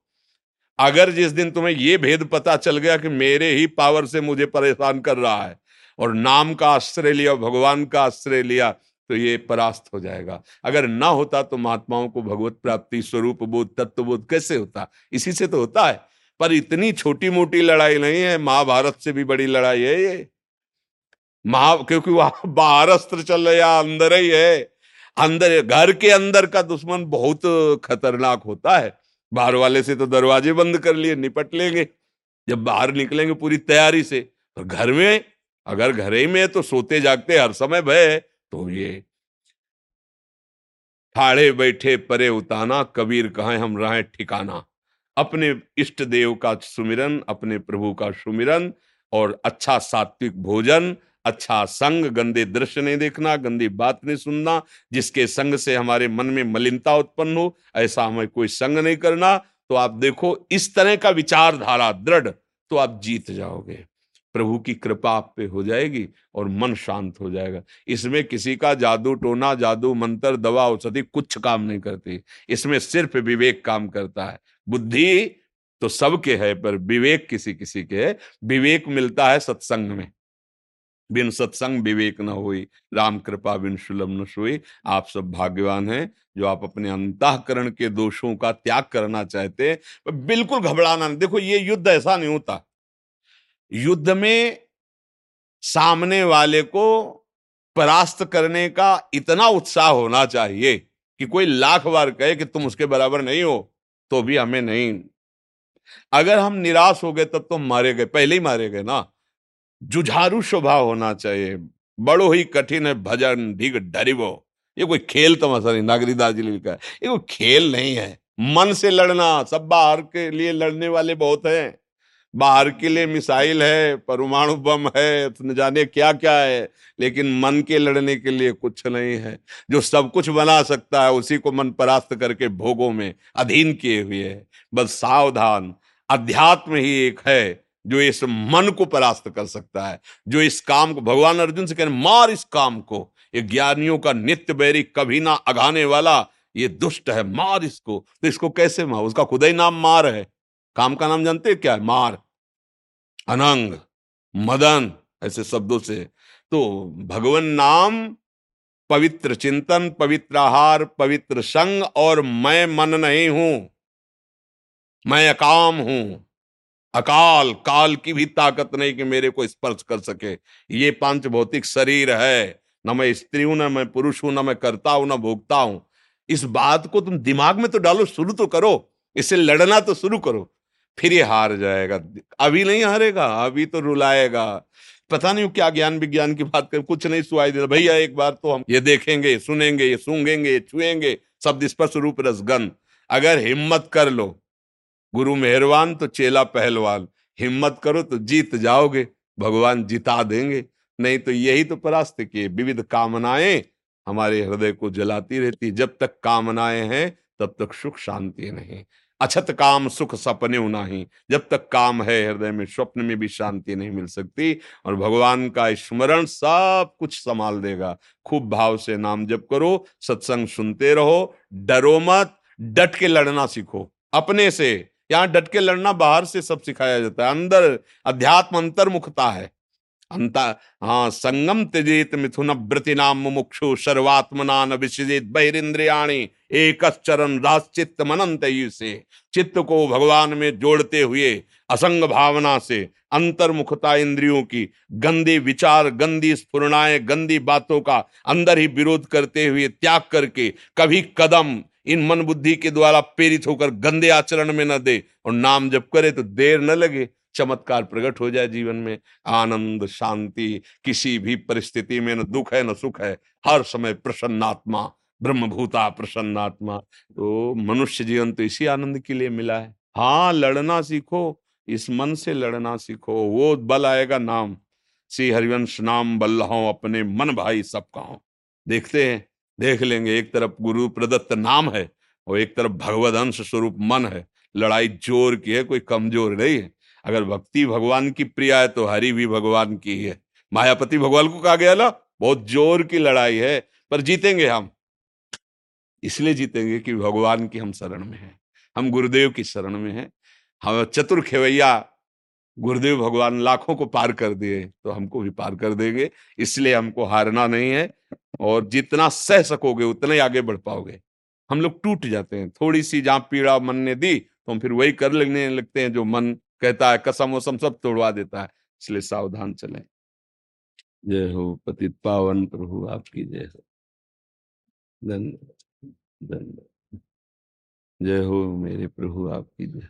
अगर जिस दिन तुम्हें यह भेद पता चल गया कि मेरे ही पावर से मुझे परेशान कर रहा है और नाम का आश्रय लिया, भगवान का आश्रय लिया तो ये परास्त हो जाएगा। अगर ना होता तो महात्माओं को भगवत प्राप्ति स्वरूप, बोध तत्व बोध कैसे होता? इसी से तो होता है। पर इतनी छोटी मोटी लड़ाई नहीं है, महाभारत से भी बड़ी लड़ाई है ये। महा, क्योंकि वहाँ बाहर अस्त्र चल रहा अंदर ही है। अंदर, घर के अंदर का दुश्मन बहुत खतरनाक होता है। बाहर वाले से तो दरवाजे बंद कर लिए, निपट लेंगे। जब बाहर निकलेंगे पूरी तैयारी से और घर में, अगर घर ही में तो सोते जागते हर समय भय तो ये। ठाड़े बैठे, परे उताना कबीर कहा हम रहे ठिकाना। अपने इष्ट देव का सुमिरन, अपने प्रभु का सुमिरन, और अच्छा सात्विक भोजन अच्छा संग, गंदे दृश्य नहीं देखना, गंदी बात नहीं सुनना, जिसके संग से हमारे मन में मलिनता उत्पन्न हो, ऐसा हमें कोई संग नहीं करना। तो आप देखो, इस तरह का विचारधारा दृढ़ तो आप जीत जाओगे। प्रभु की कृपा आप पे हो जाएगी और मन शांत हो जाएगा। इसमें किसी का जादू टोना, जादू मंत्र, दवा, औषधि कुछ काम नहीं करती। इसमें सिर्फ़ विवेक काम करता है। बुद्धि तो सबके है, पर विवेक किसी किसी के है। विवेक मिलता है सत्संग में। बिन सत्संग विवेक न हुई। राम कृपा बिन सुलभ न सोई। आप सब भाग्यवान हैं, जो आप अपने अंतकरण के दोषों का त्याग करना चाहते हैं बिल्कुल घबराना नहीं। देखो, ये युद्ध ऐसा नहीं होता। युद्ध में सामने वाले को परास्त करने का इतना उत्साह होना चाहिए कि कोई लाख बार कहे कि तुम उसके बराबर नहीं हो। तो भी हमें नहीं। अगर हम निराश हो गए, तब तो मारे गए, पहले ही मारे गए ना। जुझारू स्वभाव होना चाहिए। बड़ो ही कठिन है, भजन, ढीग डरिवो ये कोई खेल तमाशा नहीं, नागरी दार्जिलिंग का ये कोई खेल नहीं है। मन से लड़ना, सब बाहर के लिए लड़ने वाले बहुत हैं। बाहर के लिए मिसाइल है, परमाणु बम है, न जाने क्या क्या है, लेकिन मन के लड़ने के लिए कुछ नहीं है। जो सब कुछ बना सकता है, उसी को मन परास्त करके भोगों में अधीन किए हुए है। बस सावधान, अध्यात्म ही एक है, जो इस मन को परास्त कर सकता है, जो इस काम को, भगवान अर्जुन से कह मार इस काम को। ये ज्ञानियों का नित्य बैरी कभी ना अघाने वाला, ये दुष्ट है, मार इसको। तो इसको कैसे मार? उसका खुदा ही नाम मार है। काम का नाम जानते क्या? है मार। अनंग, मदन, ऐसे शब्दों से। तो भगवान नाम, पवित्र चिंतन, पवित्र आहार, पवित्र संग और मैं मन नहीं हूँ। मैं अकाम हूँ। अकाल, काल की भी ताकत नहीं कि मेरे को स्पर्श कर सके। ये पाँच भौतिक शरीर है। न मैं स्त्री हूँ, न मैं पुरुष हूँ, न मैं करता हूँ, न भोगता हूँ। इस बात को तुम दिमाग में तो डालो, शुरू तो करो। इससे लड़ना तो शुरू करो। फिर ये हार जाएगा। अभी नहीं हारेगा, अभी तो रुलाएगा। पता नहीं क्या ज्ञान विज्ञान की बात कर, कुछ नहीं सुनाई देता भैया, एक बार तो हम ये देखेंगे सुनेंगे, ये सूंघेंगे, ये छुएँगे शब्द स्पर्श रूप रसगन। अगर हिम्मत कर लो, गुरु मेहरवान तो चेला पहलवान। हिम्मत करो तो जीत जाओगे, भगवान जिता देंगे। नहीं तो यही तो परास्त किए, विविध कामनाएँ हमारे हृदय को जलाती रहती। जब तक कामनाएँ हैं, तब तक सुख शांति नहीं। अछत काम, सुख सपने नहीं जब तक काम है, हृदय में स्वप्न में भी शांति नहीं मिल सकती और भगवान का स्मरण सब कुछ संभाल देगा। खूब भाव से नाम जप करो, सत्संग सुनते रहो, डरो मत, डट के लड़ना सीखो। अपने से, यहाँ डट के लड़ना बाहर से सब सिखाया जाता है। अंदर, अध्यात्म अंतर्मुखता है। अंता हाँ संगम त्यजेत मिथुन व्रति नाम मुमुक्षु सर्वात्मना न विसृजित बहिरिंद्रियाणी एक चरण राश्चित मनंत से चित्त को भगवान में जोड़ते हुए असंग भावना से अंतर्मुखता इंद्रियों की गंदे विचार, गंदी स्फुरणाएँ, गंदी बातों का अंदर ही विरोध करते हुए त्याग करके कभी कदम इन मन बुद्धि के द्वारा प्रेरित होकर गंदे आचरण में न दे और नाम जब करे तो देर न लगे। चमत्कार प्रकट हो जाए जीवन में। आनंद, शांति, किसी भी परिस्थिति में न दुख है, न सुख है। हर समय प्रसन्नात्मा, ब्रह्मभूता प्रसन्नात्मा। तो मनुष्य जीवन तो इसी आनंद के लिए मिला है। हाँ लड़ना सीखो, इस मन से लड़ना सीखो। वो बल आएगा नाम। श्री हरिवंश नाम बल्लहो अपने मन भाई सब देखते हैं, देख लेंगे। एक तरफ़ गुरु प्रदत्त नाम है, और एक तरफ़ भगवद अंश स्वरूप मन है। लड़ाई ज़ोर की है, कोई कमज़ोर नहीं है। अगर भक्ति भगवान की प्रिया है तो हरि भी भगवान की है मायापति भगवान को कहा गया ना बहुत ज़ोर की लड़ाई है, पर जीतेंगे हम। इसलिए जीतेंगे कि भगवान की हम शरण में हैं, हम गुरुदेव की शरण में हैं। हम चतुर खेवैया, गुरुदेव भगवान लाखों को पार कर दिए तो हमको भी पार कर देंगे, इसलिए हमको हारना नहीं है, और जितना सह सकोगे, उतना ही आगे बढ़ पाओगे। हम लोग टूट जाते हैं, थोड़ी सी जहाँ पीड़ा मन ने दी तो हम फिर वही कर लेने लगते हैं, जो मन कहता है कसम वसम सब तोड़वा देता है। इसलिए सावधान चले। जय हो पतित पावन प्रभु आपकी जय हो। धन्यवाद धन्यवाद। जय हो मेरे प्रभु आपकी जय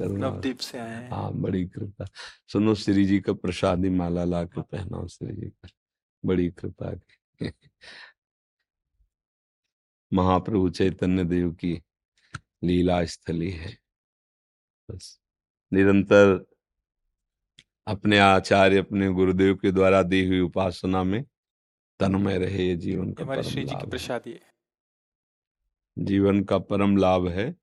नवदीप से आए हैं। हाँ बड़ी कृपा। सुनो श्री जी का प्रसादी माला ला के पहनाओ श्री जी का। बड़ी कृपा की। महाप्रभु चैतन्य देव की लीला स्थली है। बस। निरंतर अपने आचार्य अपने गुरुदेव के द्वारा दी हुई उपासना में तन्मय रहे ये जीवन का परम श्री जी की है। जीवन का परम लाभ है।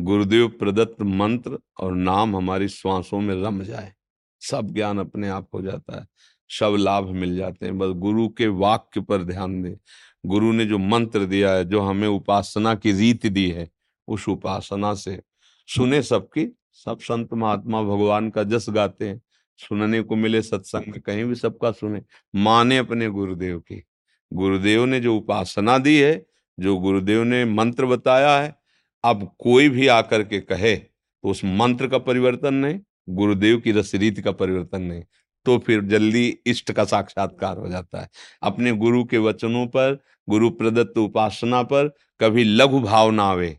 गुरुदेव प्रदत्त मंत्र और नाम हमारी श्वासों में रम जाए। सब ज्ञान अपने आप हो जाता है। सब लाभ मिल जाते हैं। बस गुरु के वाक्य पर ध्यान दें। गुरु ने जो मंत्र दिया है जो हमें उपासना की रीत दी है उस उपासना से सुने सबकी, सब संत महात्मा भगवान का जस गाते हैं, सुनने को मिले सत्संग में, कहीं भी सबका सुने। माने अपने गुरुदेव की। गुरुदेव ने जो उपासना दी है, जो गुरुदेव ने मंत्र बताया है, अब कोई भी आकर के कहे तो उस मंत्र का परिवर्तन नहीं, गुरुदेव की रस रीति का परिवर्तन नहीं तो फिर जल्दी इष्ट का साक्षात्कार हो जाता है। अपने गुरु के वचनों पर, गुरु प्रदत्त उपासना पर कभी लघु भाव ना आवे।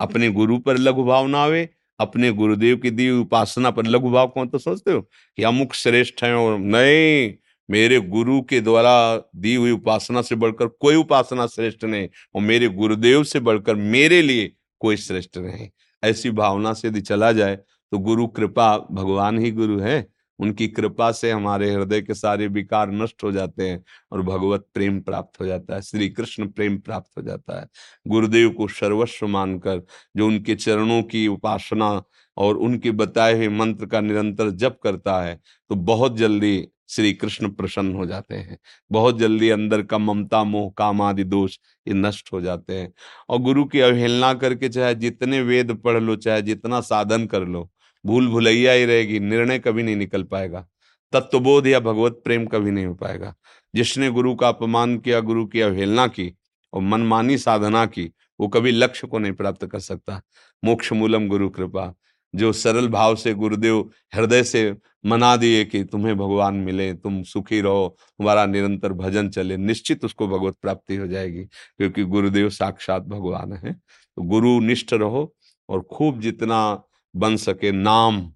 अपने गुरु पर लघु भाव ना आवे, अपने गुरुदेव की दी उपासना पर लघु भाव कौन तो सोचते हो कि अमुक श्रेष्ठ है और नहीं, मेरे गुरु के द्वारा दी हुई उपासना से बढ़कर कोई उपासना श्रेष्ठ नहीं और मेरे गुरुदेव से बढ़कर मेरे लिए कोई श्रेष्ठ नहीं। ऐसी भावना से यदि चला जाए तो गुरु कृपा भगवान ही गुरु है। उनकी कृपा से हमारे हृदय के सारे विकार नष्ट हो जाते हैं और भगवत प्रेम प्राप्त हो जाता है श्री कृष्ण प्रेम प्राप्त हो जाता है। गुरुदेव को सर्वस्व मानकर, जो उनके चरणों की उपासना और उनके बताए हुए मंत्र का निरंतर जप करता है तो बहुत जल्दी श्री कृष्ण प्रसन्न हो जाते हैं। बहुत जल्दी अंदर का ममता, मोह, काम आदि दोष ये नष्ट हो जाते हैं। और गुरु की अवहेलना करके चाहे जितने वेद पढ़ लो, चाहे जितना साधन कर लो भूल भुलैया ही रहेगी, निर्णय कभी नहीं निकल पाएगा, तत्वबोध या भगवत प्रेम कभी नहीं हो पाएगा। जिसने गुरु का अपमान किया, गुरु की अवहेलना की और मनमानी साधना की, वो कभी लक्ष्य को नहीं प्राप्त कर सकता। मोक्ष मूलम गुरु कृपा। जो सरल भाव से गुरुदेव हृदय से मना दिए कि तुम्हें भगवान मिले, तुम सुखी रहो, तुम्हारा निरंतर भजन चले, निश्चित उसको भगवत प्राप्ति हो जाएगी, क्योंकि गुरुदेव साक्षात भगवान है। तो गुरु निष्ठ रहो और खूब जितना बन सके नाम।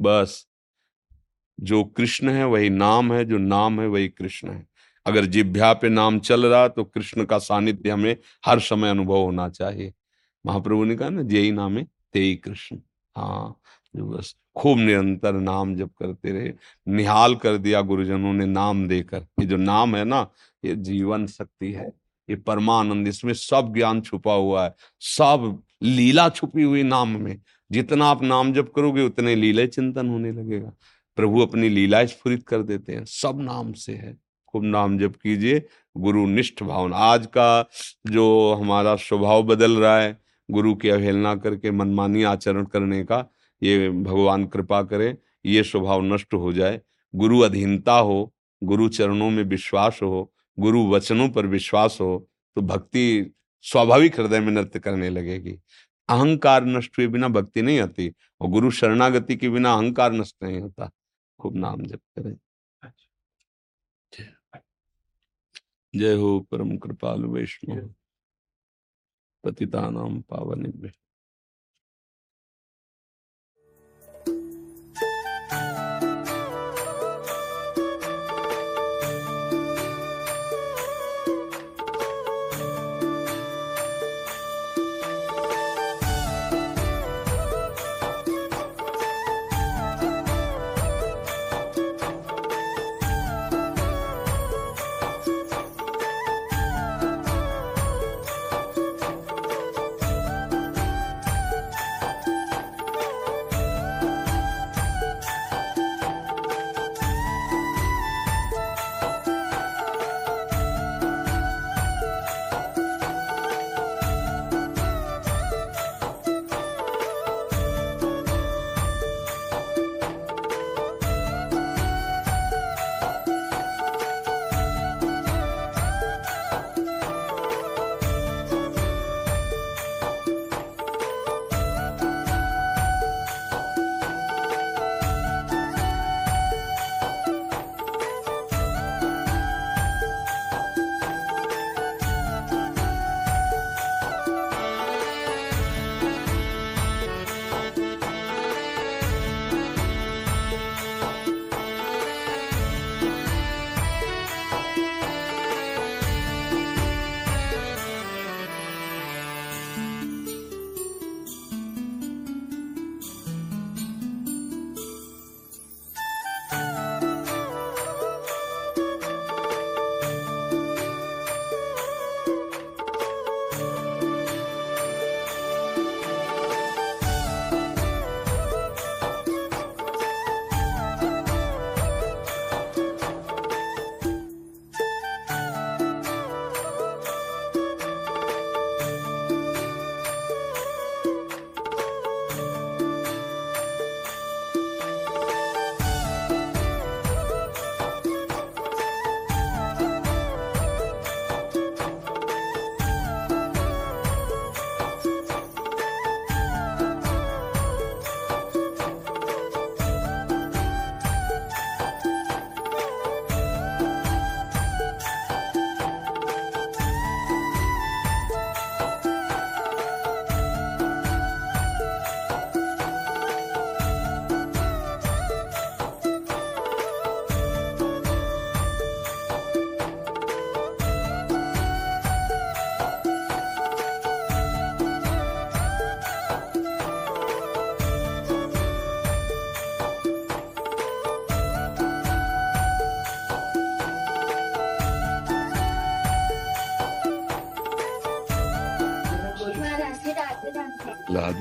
बस। जो कृष्ण है, वही नाम है, जो नाम है, वही कृष्ण है। अगर जिभ्या पे नाम चल रहा तो कृष्ण का सानिध्य हमें हर समय अनुभव होना चाहिए। महाप्रभु ने कहा ना, जेई नाम है तेई कृष्ण। हाँ जो बस, खूब निरंतर नाम जप करते रहे। निहाल कर दिया गुरुजनों ने नाम देकर। ये जो नाम है ना, ये जीवन शक्ति है। ये परमानंद, इसमें सब ज्ञान छुपा हुआ है। सब लीला छुपी हुई नाम में। जितना आप नाम जप करोगे, उतने लीला चिंतन होने लगेगा। प्रभु अपनी लीला स्फुरित कर देते हैं। सब नाम से है। खूब नाम जप कीजिए। गुरु निष्ठ भावना। आज का जो हमारा स्वभाव बदल रहा है, गुरु की अवहेलना करके, मनमानी आचरण करने का, ये भगवान कृपा करें, ये स्वभाव नष्ट हो जाए। गुरु अधीनता हो, गुरु चरणों में विश्वास हो, गुरु वचनों पर विश्वास हो तो भक्ति स्वाभाविक हृदय में नृत्य करने लगेगी। अहंकार नष्ट हुए बिना भक्ति नहीं आती और गुरु शरणागति के बिना अहंकार नष्ट नहीं होता। खूब नाम जप करें। जय हो परम कृपाल वैष्णव। पतिता नाम पावन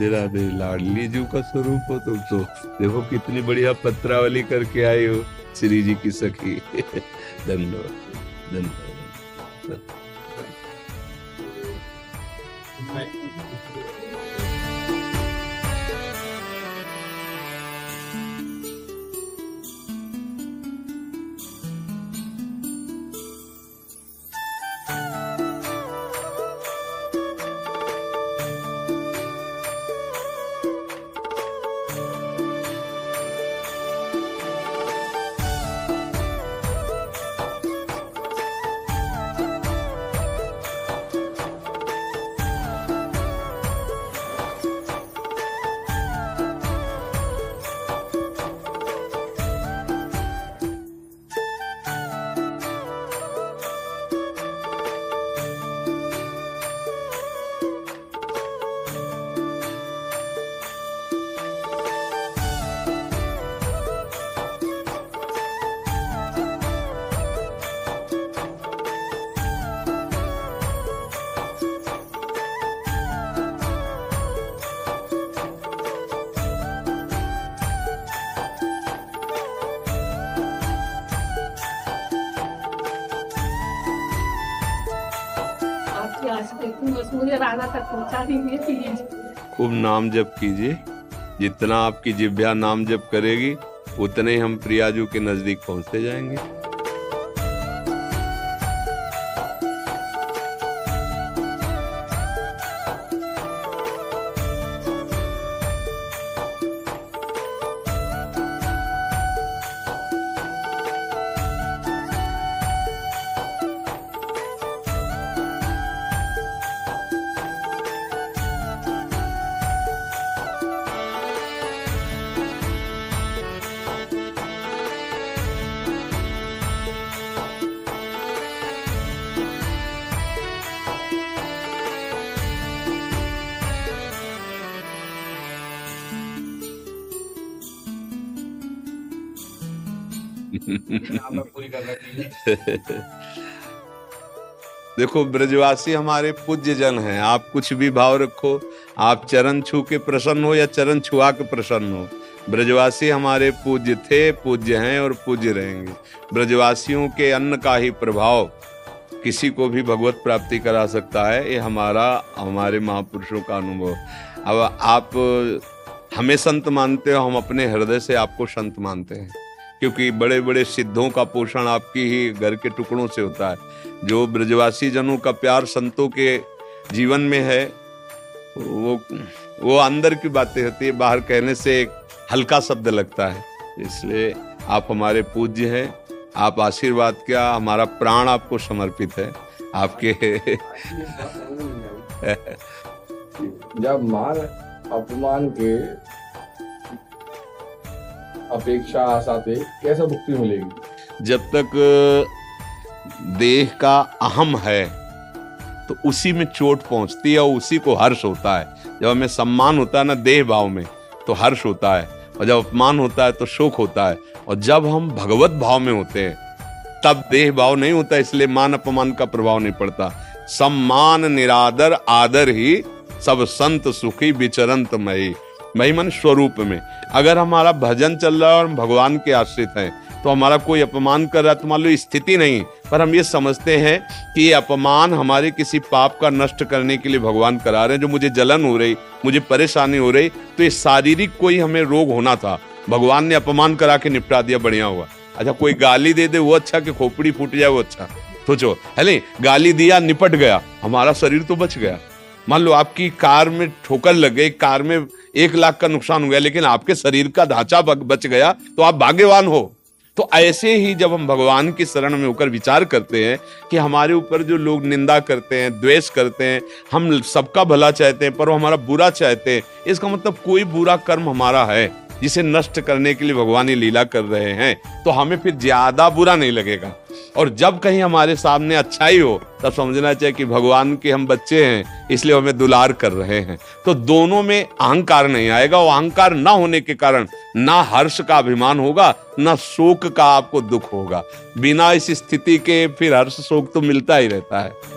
राधे लाडली जी का स्वरूप हो तुम तो। देखो कितनी बढ़िया पत्रावली करके आए हो श्री जी की सखी। धन्यवाद धन्यवाद। खूब नाम जप कीजिए। जितना आपकी जिब्या नाम जप करेगी, उतने हम प्रियाजू के नज़दीक पहुँचते जाएँगे। देखो, ब्रजवासी हमारे पूज्य जन हैं। आप कुछ भी भाव रखो, आप चरण छू के प्रसन्न हो या चरण छुआ के प्रसन्न हो, ब्रजवासी हमारे पूज्य थे, पूज्य हैं और पूज्य रहेंगे। ब्रजवासियों के अन्न का ही प्रभाव किसी को भी भगवत प्राप्ति करा सकता है, ये हमारा, हमारे महापुरुषों का अनुभव। अब आप हमें संत मानते हो, हम अपने हृदय से आपको संत मानते हैं। क्योंकि बड़े बड़े सिद्धों का पोषण आपकी ही घर के टुकड़ों से होता है। जो ब्रजवासी जनों का प्यार संतों के जीवन में है, वो वो अंदर की बातें होती है, बाहर कहने से एक हल्का शब्द लगता है। इसलिए आप हमारे पूज्य हैं, आप आशीर्वाद क्या, हमारा प्राण आपको समर्पित है, आपके जब मान अपमान के अपेक्षा आशा थे कैसे मुक्ति मिलेगी? जब तक, देह का अहम है तो उसी में चोट पहुँचती है और उसी को हर्ष होता है। जब हमें सम्मान होता है ना देह भाव में तो हर्ष होता है। और जब अपमान होता है तो शोक होता है। और जब हम भगवत भाव में होते हैं, तब देह भाव नहीं होता, इसलिए मान अपमान का प्रभाव नहीं पड़ता। सम्मान, निरादर, आदर ही सब संत सुखी विचरंत मई महिमन स्वरूप में। अगर हमारा भजन चल रहा है और हम भगवान के आश्रित हैं तो हमारा कोई अपमान कर रहा है तो मान लो स्थिति नहीं। पर हम ये समझते हैं कि ये अपमान हमारे किसी पाप का नष्ट करने के लिए भगवान करा रहे हैं, जो मुझे जलन हो रही, मुझे परेशानी हो रही तो ये शारीरिक कोई हमें रोग होना था। भगवान ने अपमान करा के निपटा दिया, बढ़िया हुआ। अच्छा कोई गाली दे दे, वो अच्छा कि खोपड़ी फूट जाए, वो अच्छा। सोचो, है गाली दिया, निपट गया। हमारा शरीर तो बच गया। मान लो आपकी कार में ठोकर लग गई, कार में एक लाख का नुकसान हो गया, लेकिन आपके शरीर का ढांचा बच गया तो आप भाग्यवान हो। तो ऐसे ही जब हम भगवान की शरण में होकर विचार करते हैं कि हमारे ऊपर जो लोग निंदा करते हैं, द्वेष करते हैं, हम सबका भला चाहते हैं, पर वो हमारा बुरा चाहते हैं, इसका मतलब कोई बुरा कर्म हमारा है, जिसे नष्ट करने के लिए भगवान ये लीला कर रहे हैं तो हमें फिर ज़्यादा बुरा नहीं लगेगा। और जब कहीं हमारे सामने अच्छाई हो, तब समझना चाहिए कि भगवान के हम बच्चे हैं, इसलिए हमें दुलार कर रहे हैं। तो दोनों में अहंकार नहीं आएगा वो अहंकार ना होने के कारण ना हर्ष का अभिमान होगा, ना शोक का आपको दुख होगा। बिना इस स्थिति के फिर हर्ष शोक तो मिलता ही रहता है।